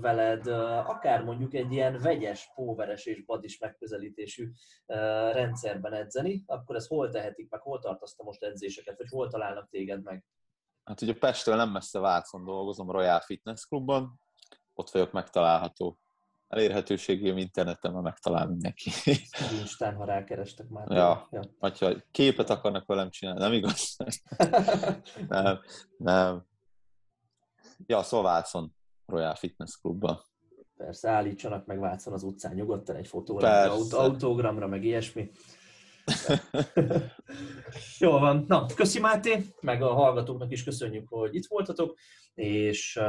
veled akár mondjuk egy ilyen vegyes, póveres és badis megközelítésű rendszerben edzeni, akkor ezt hol tehetik meg, hol tartasz most edzéseket, vagy hol találnak téged meg? Hát ugye Pestről nem messze Vácon dolgozom, Royal Fitness Clubban, ott vagyok megtalálható elérhetőségém interneten, mert megtalál mindenki. Instán, ha rákerestek már. Ja. ja. Vagy ha képet akarnak velem csinálni, nem igaz? <laughs> nem, nem. Ja, szóval Vácon, Royal Fitness Clubban. Persze, állítsanak meg Vácon az utcán nyugodtan egy fotóra, aut- autogramra, meg ilyesmi. <laughs> Jó van. Na, köszi Máté, meg a hallgatóknak is köszönjük, hogy itt voltatok, és uh,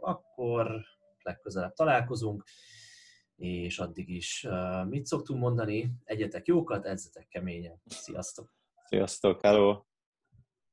akkor legközelebb találkozunk és addig is uh, mit szoktunk mondani? Egyetek jókat, edzetek keményen. Sziasztok! Sziasztok, hello!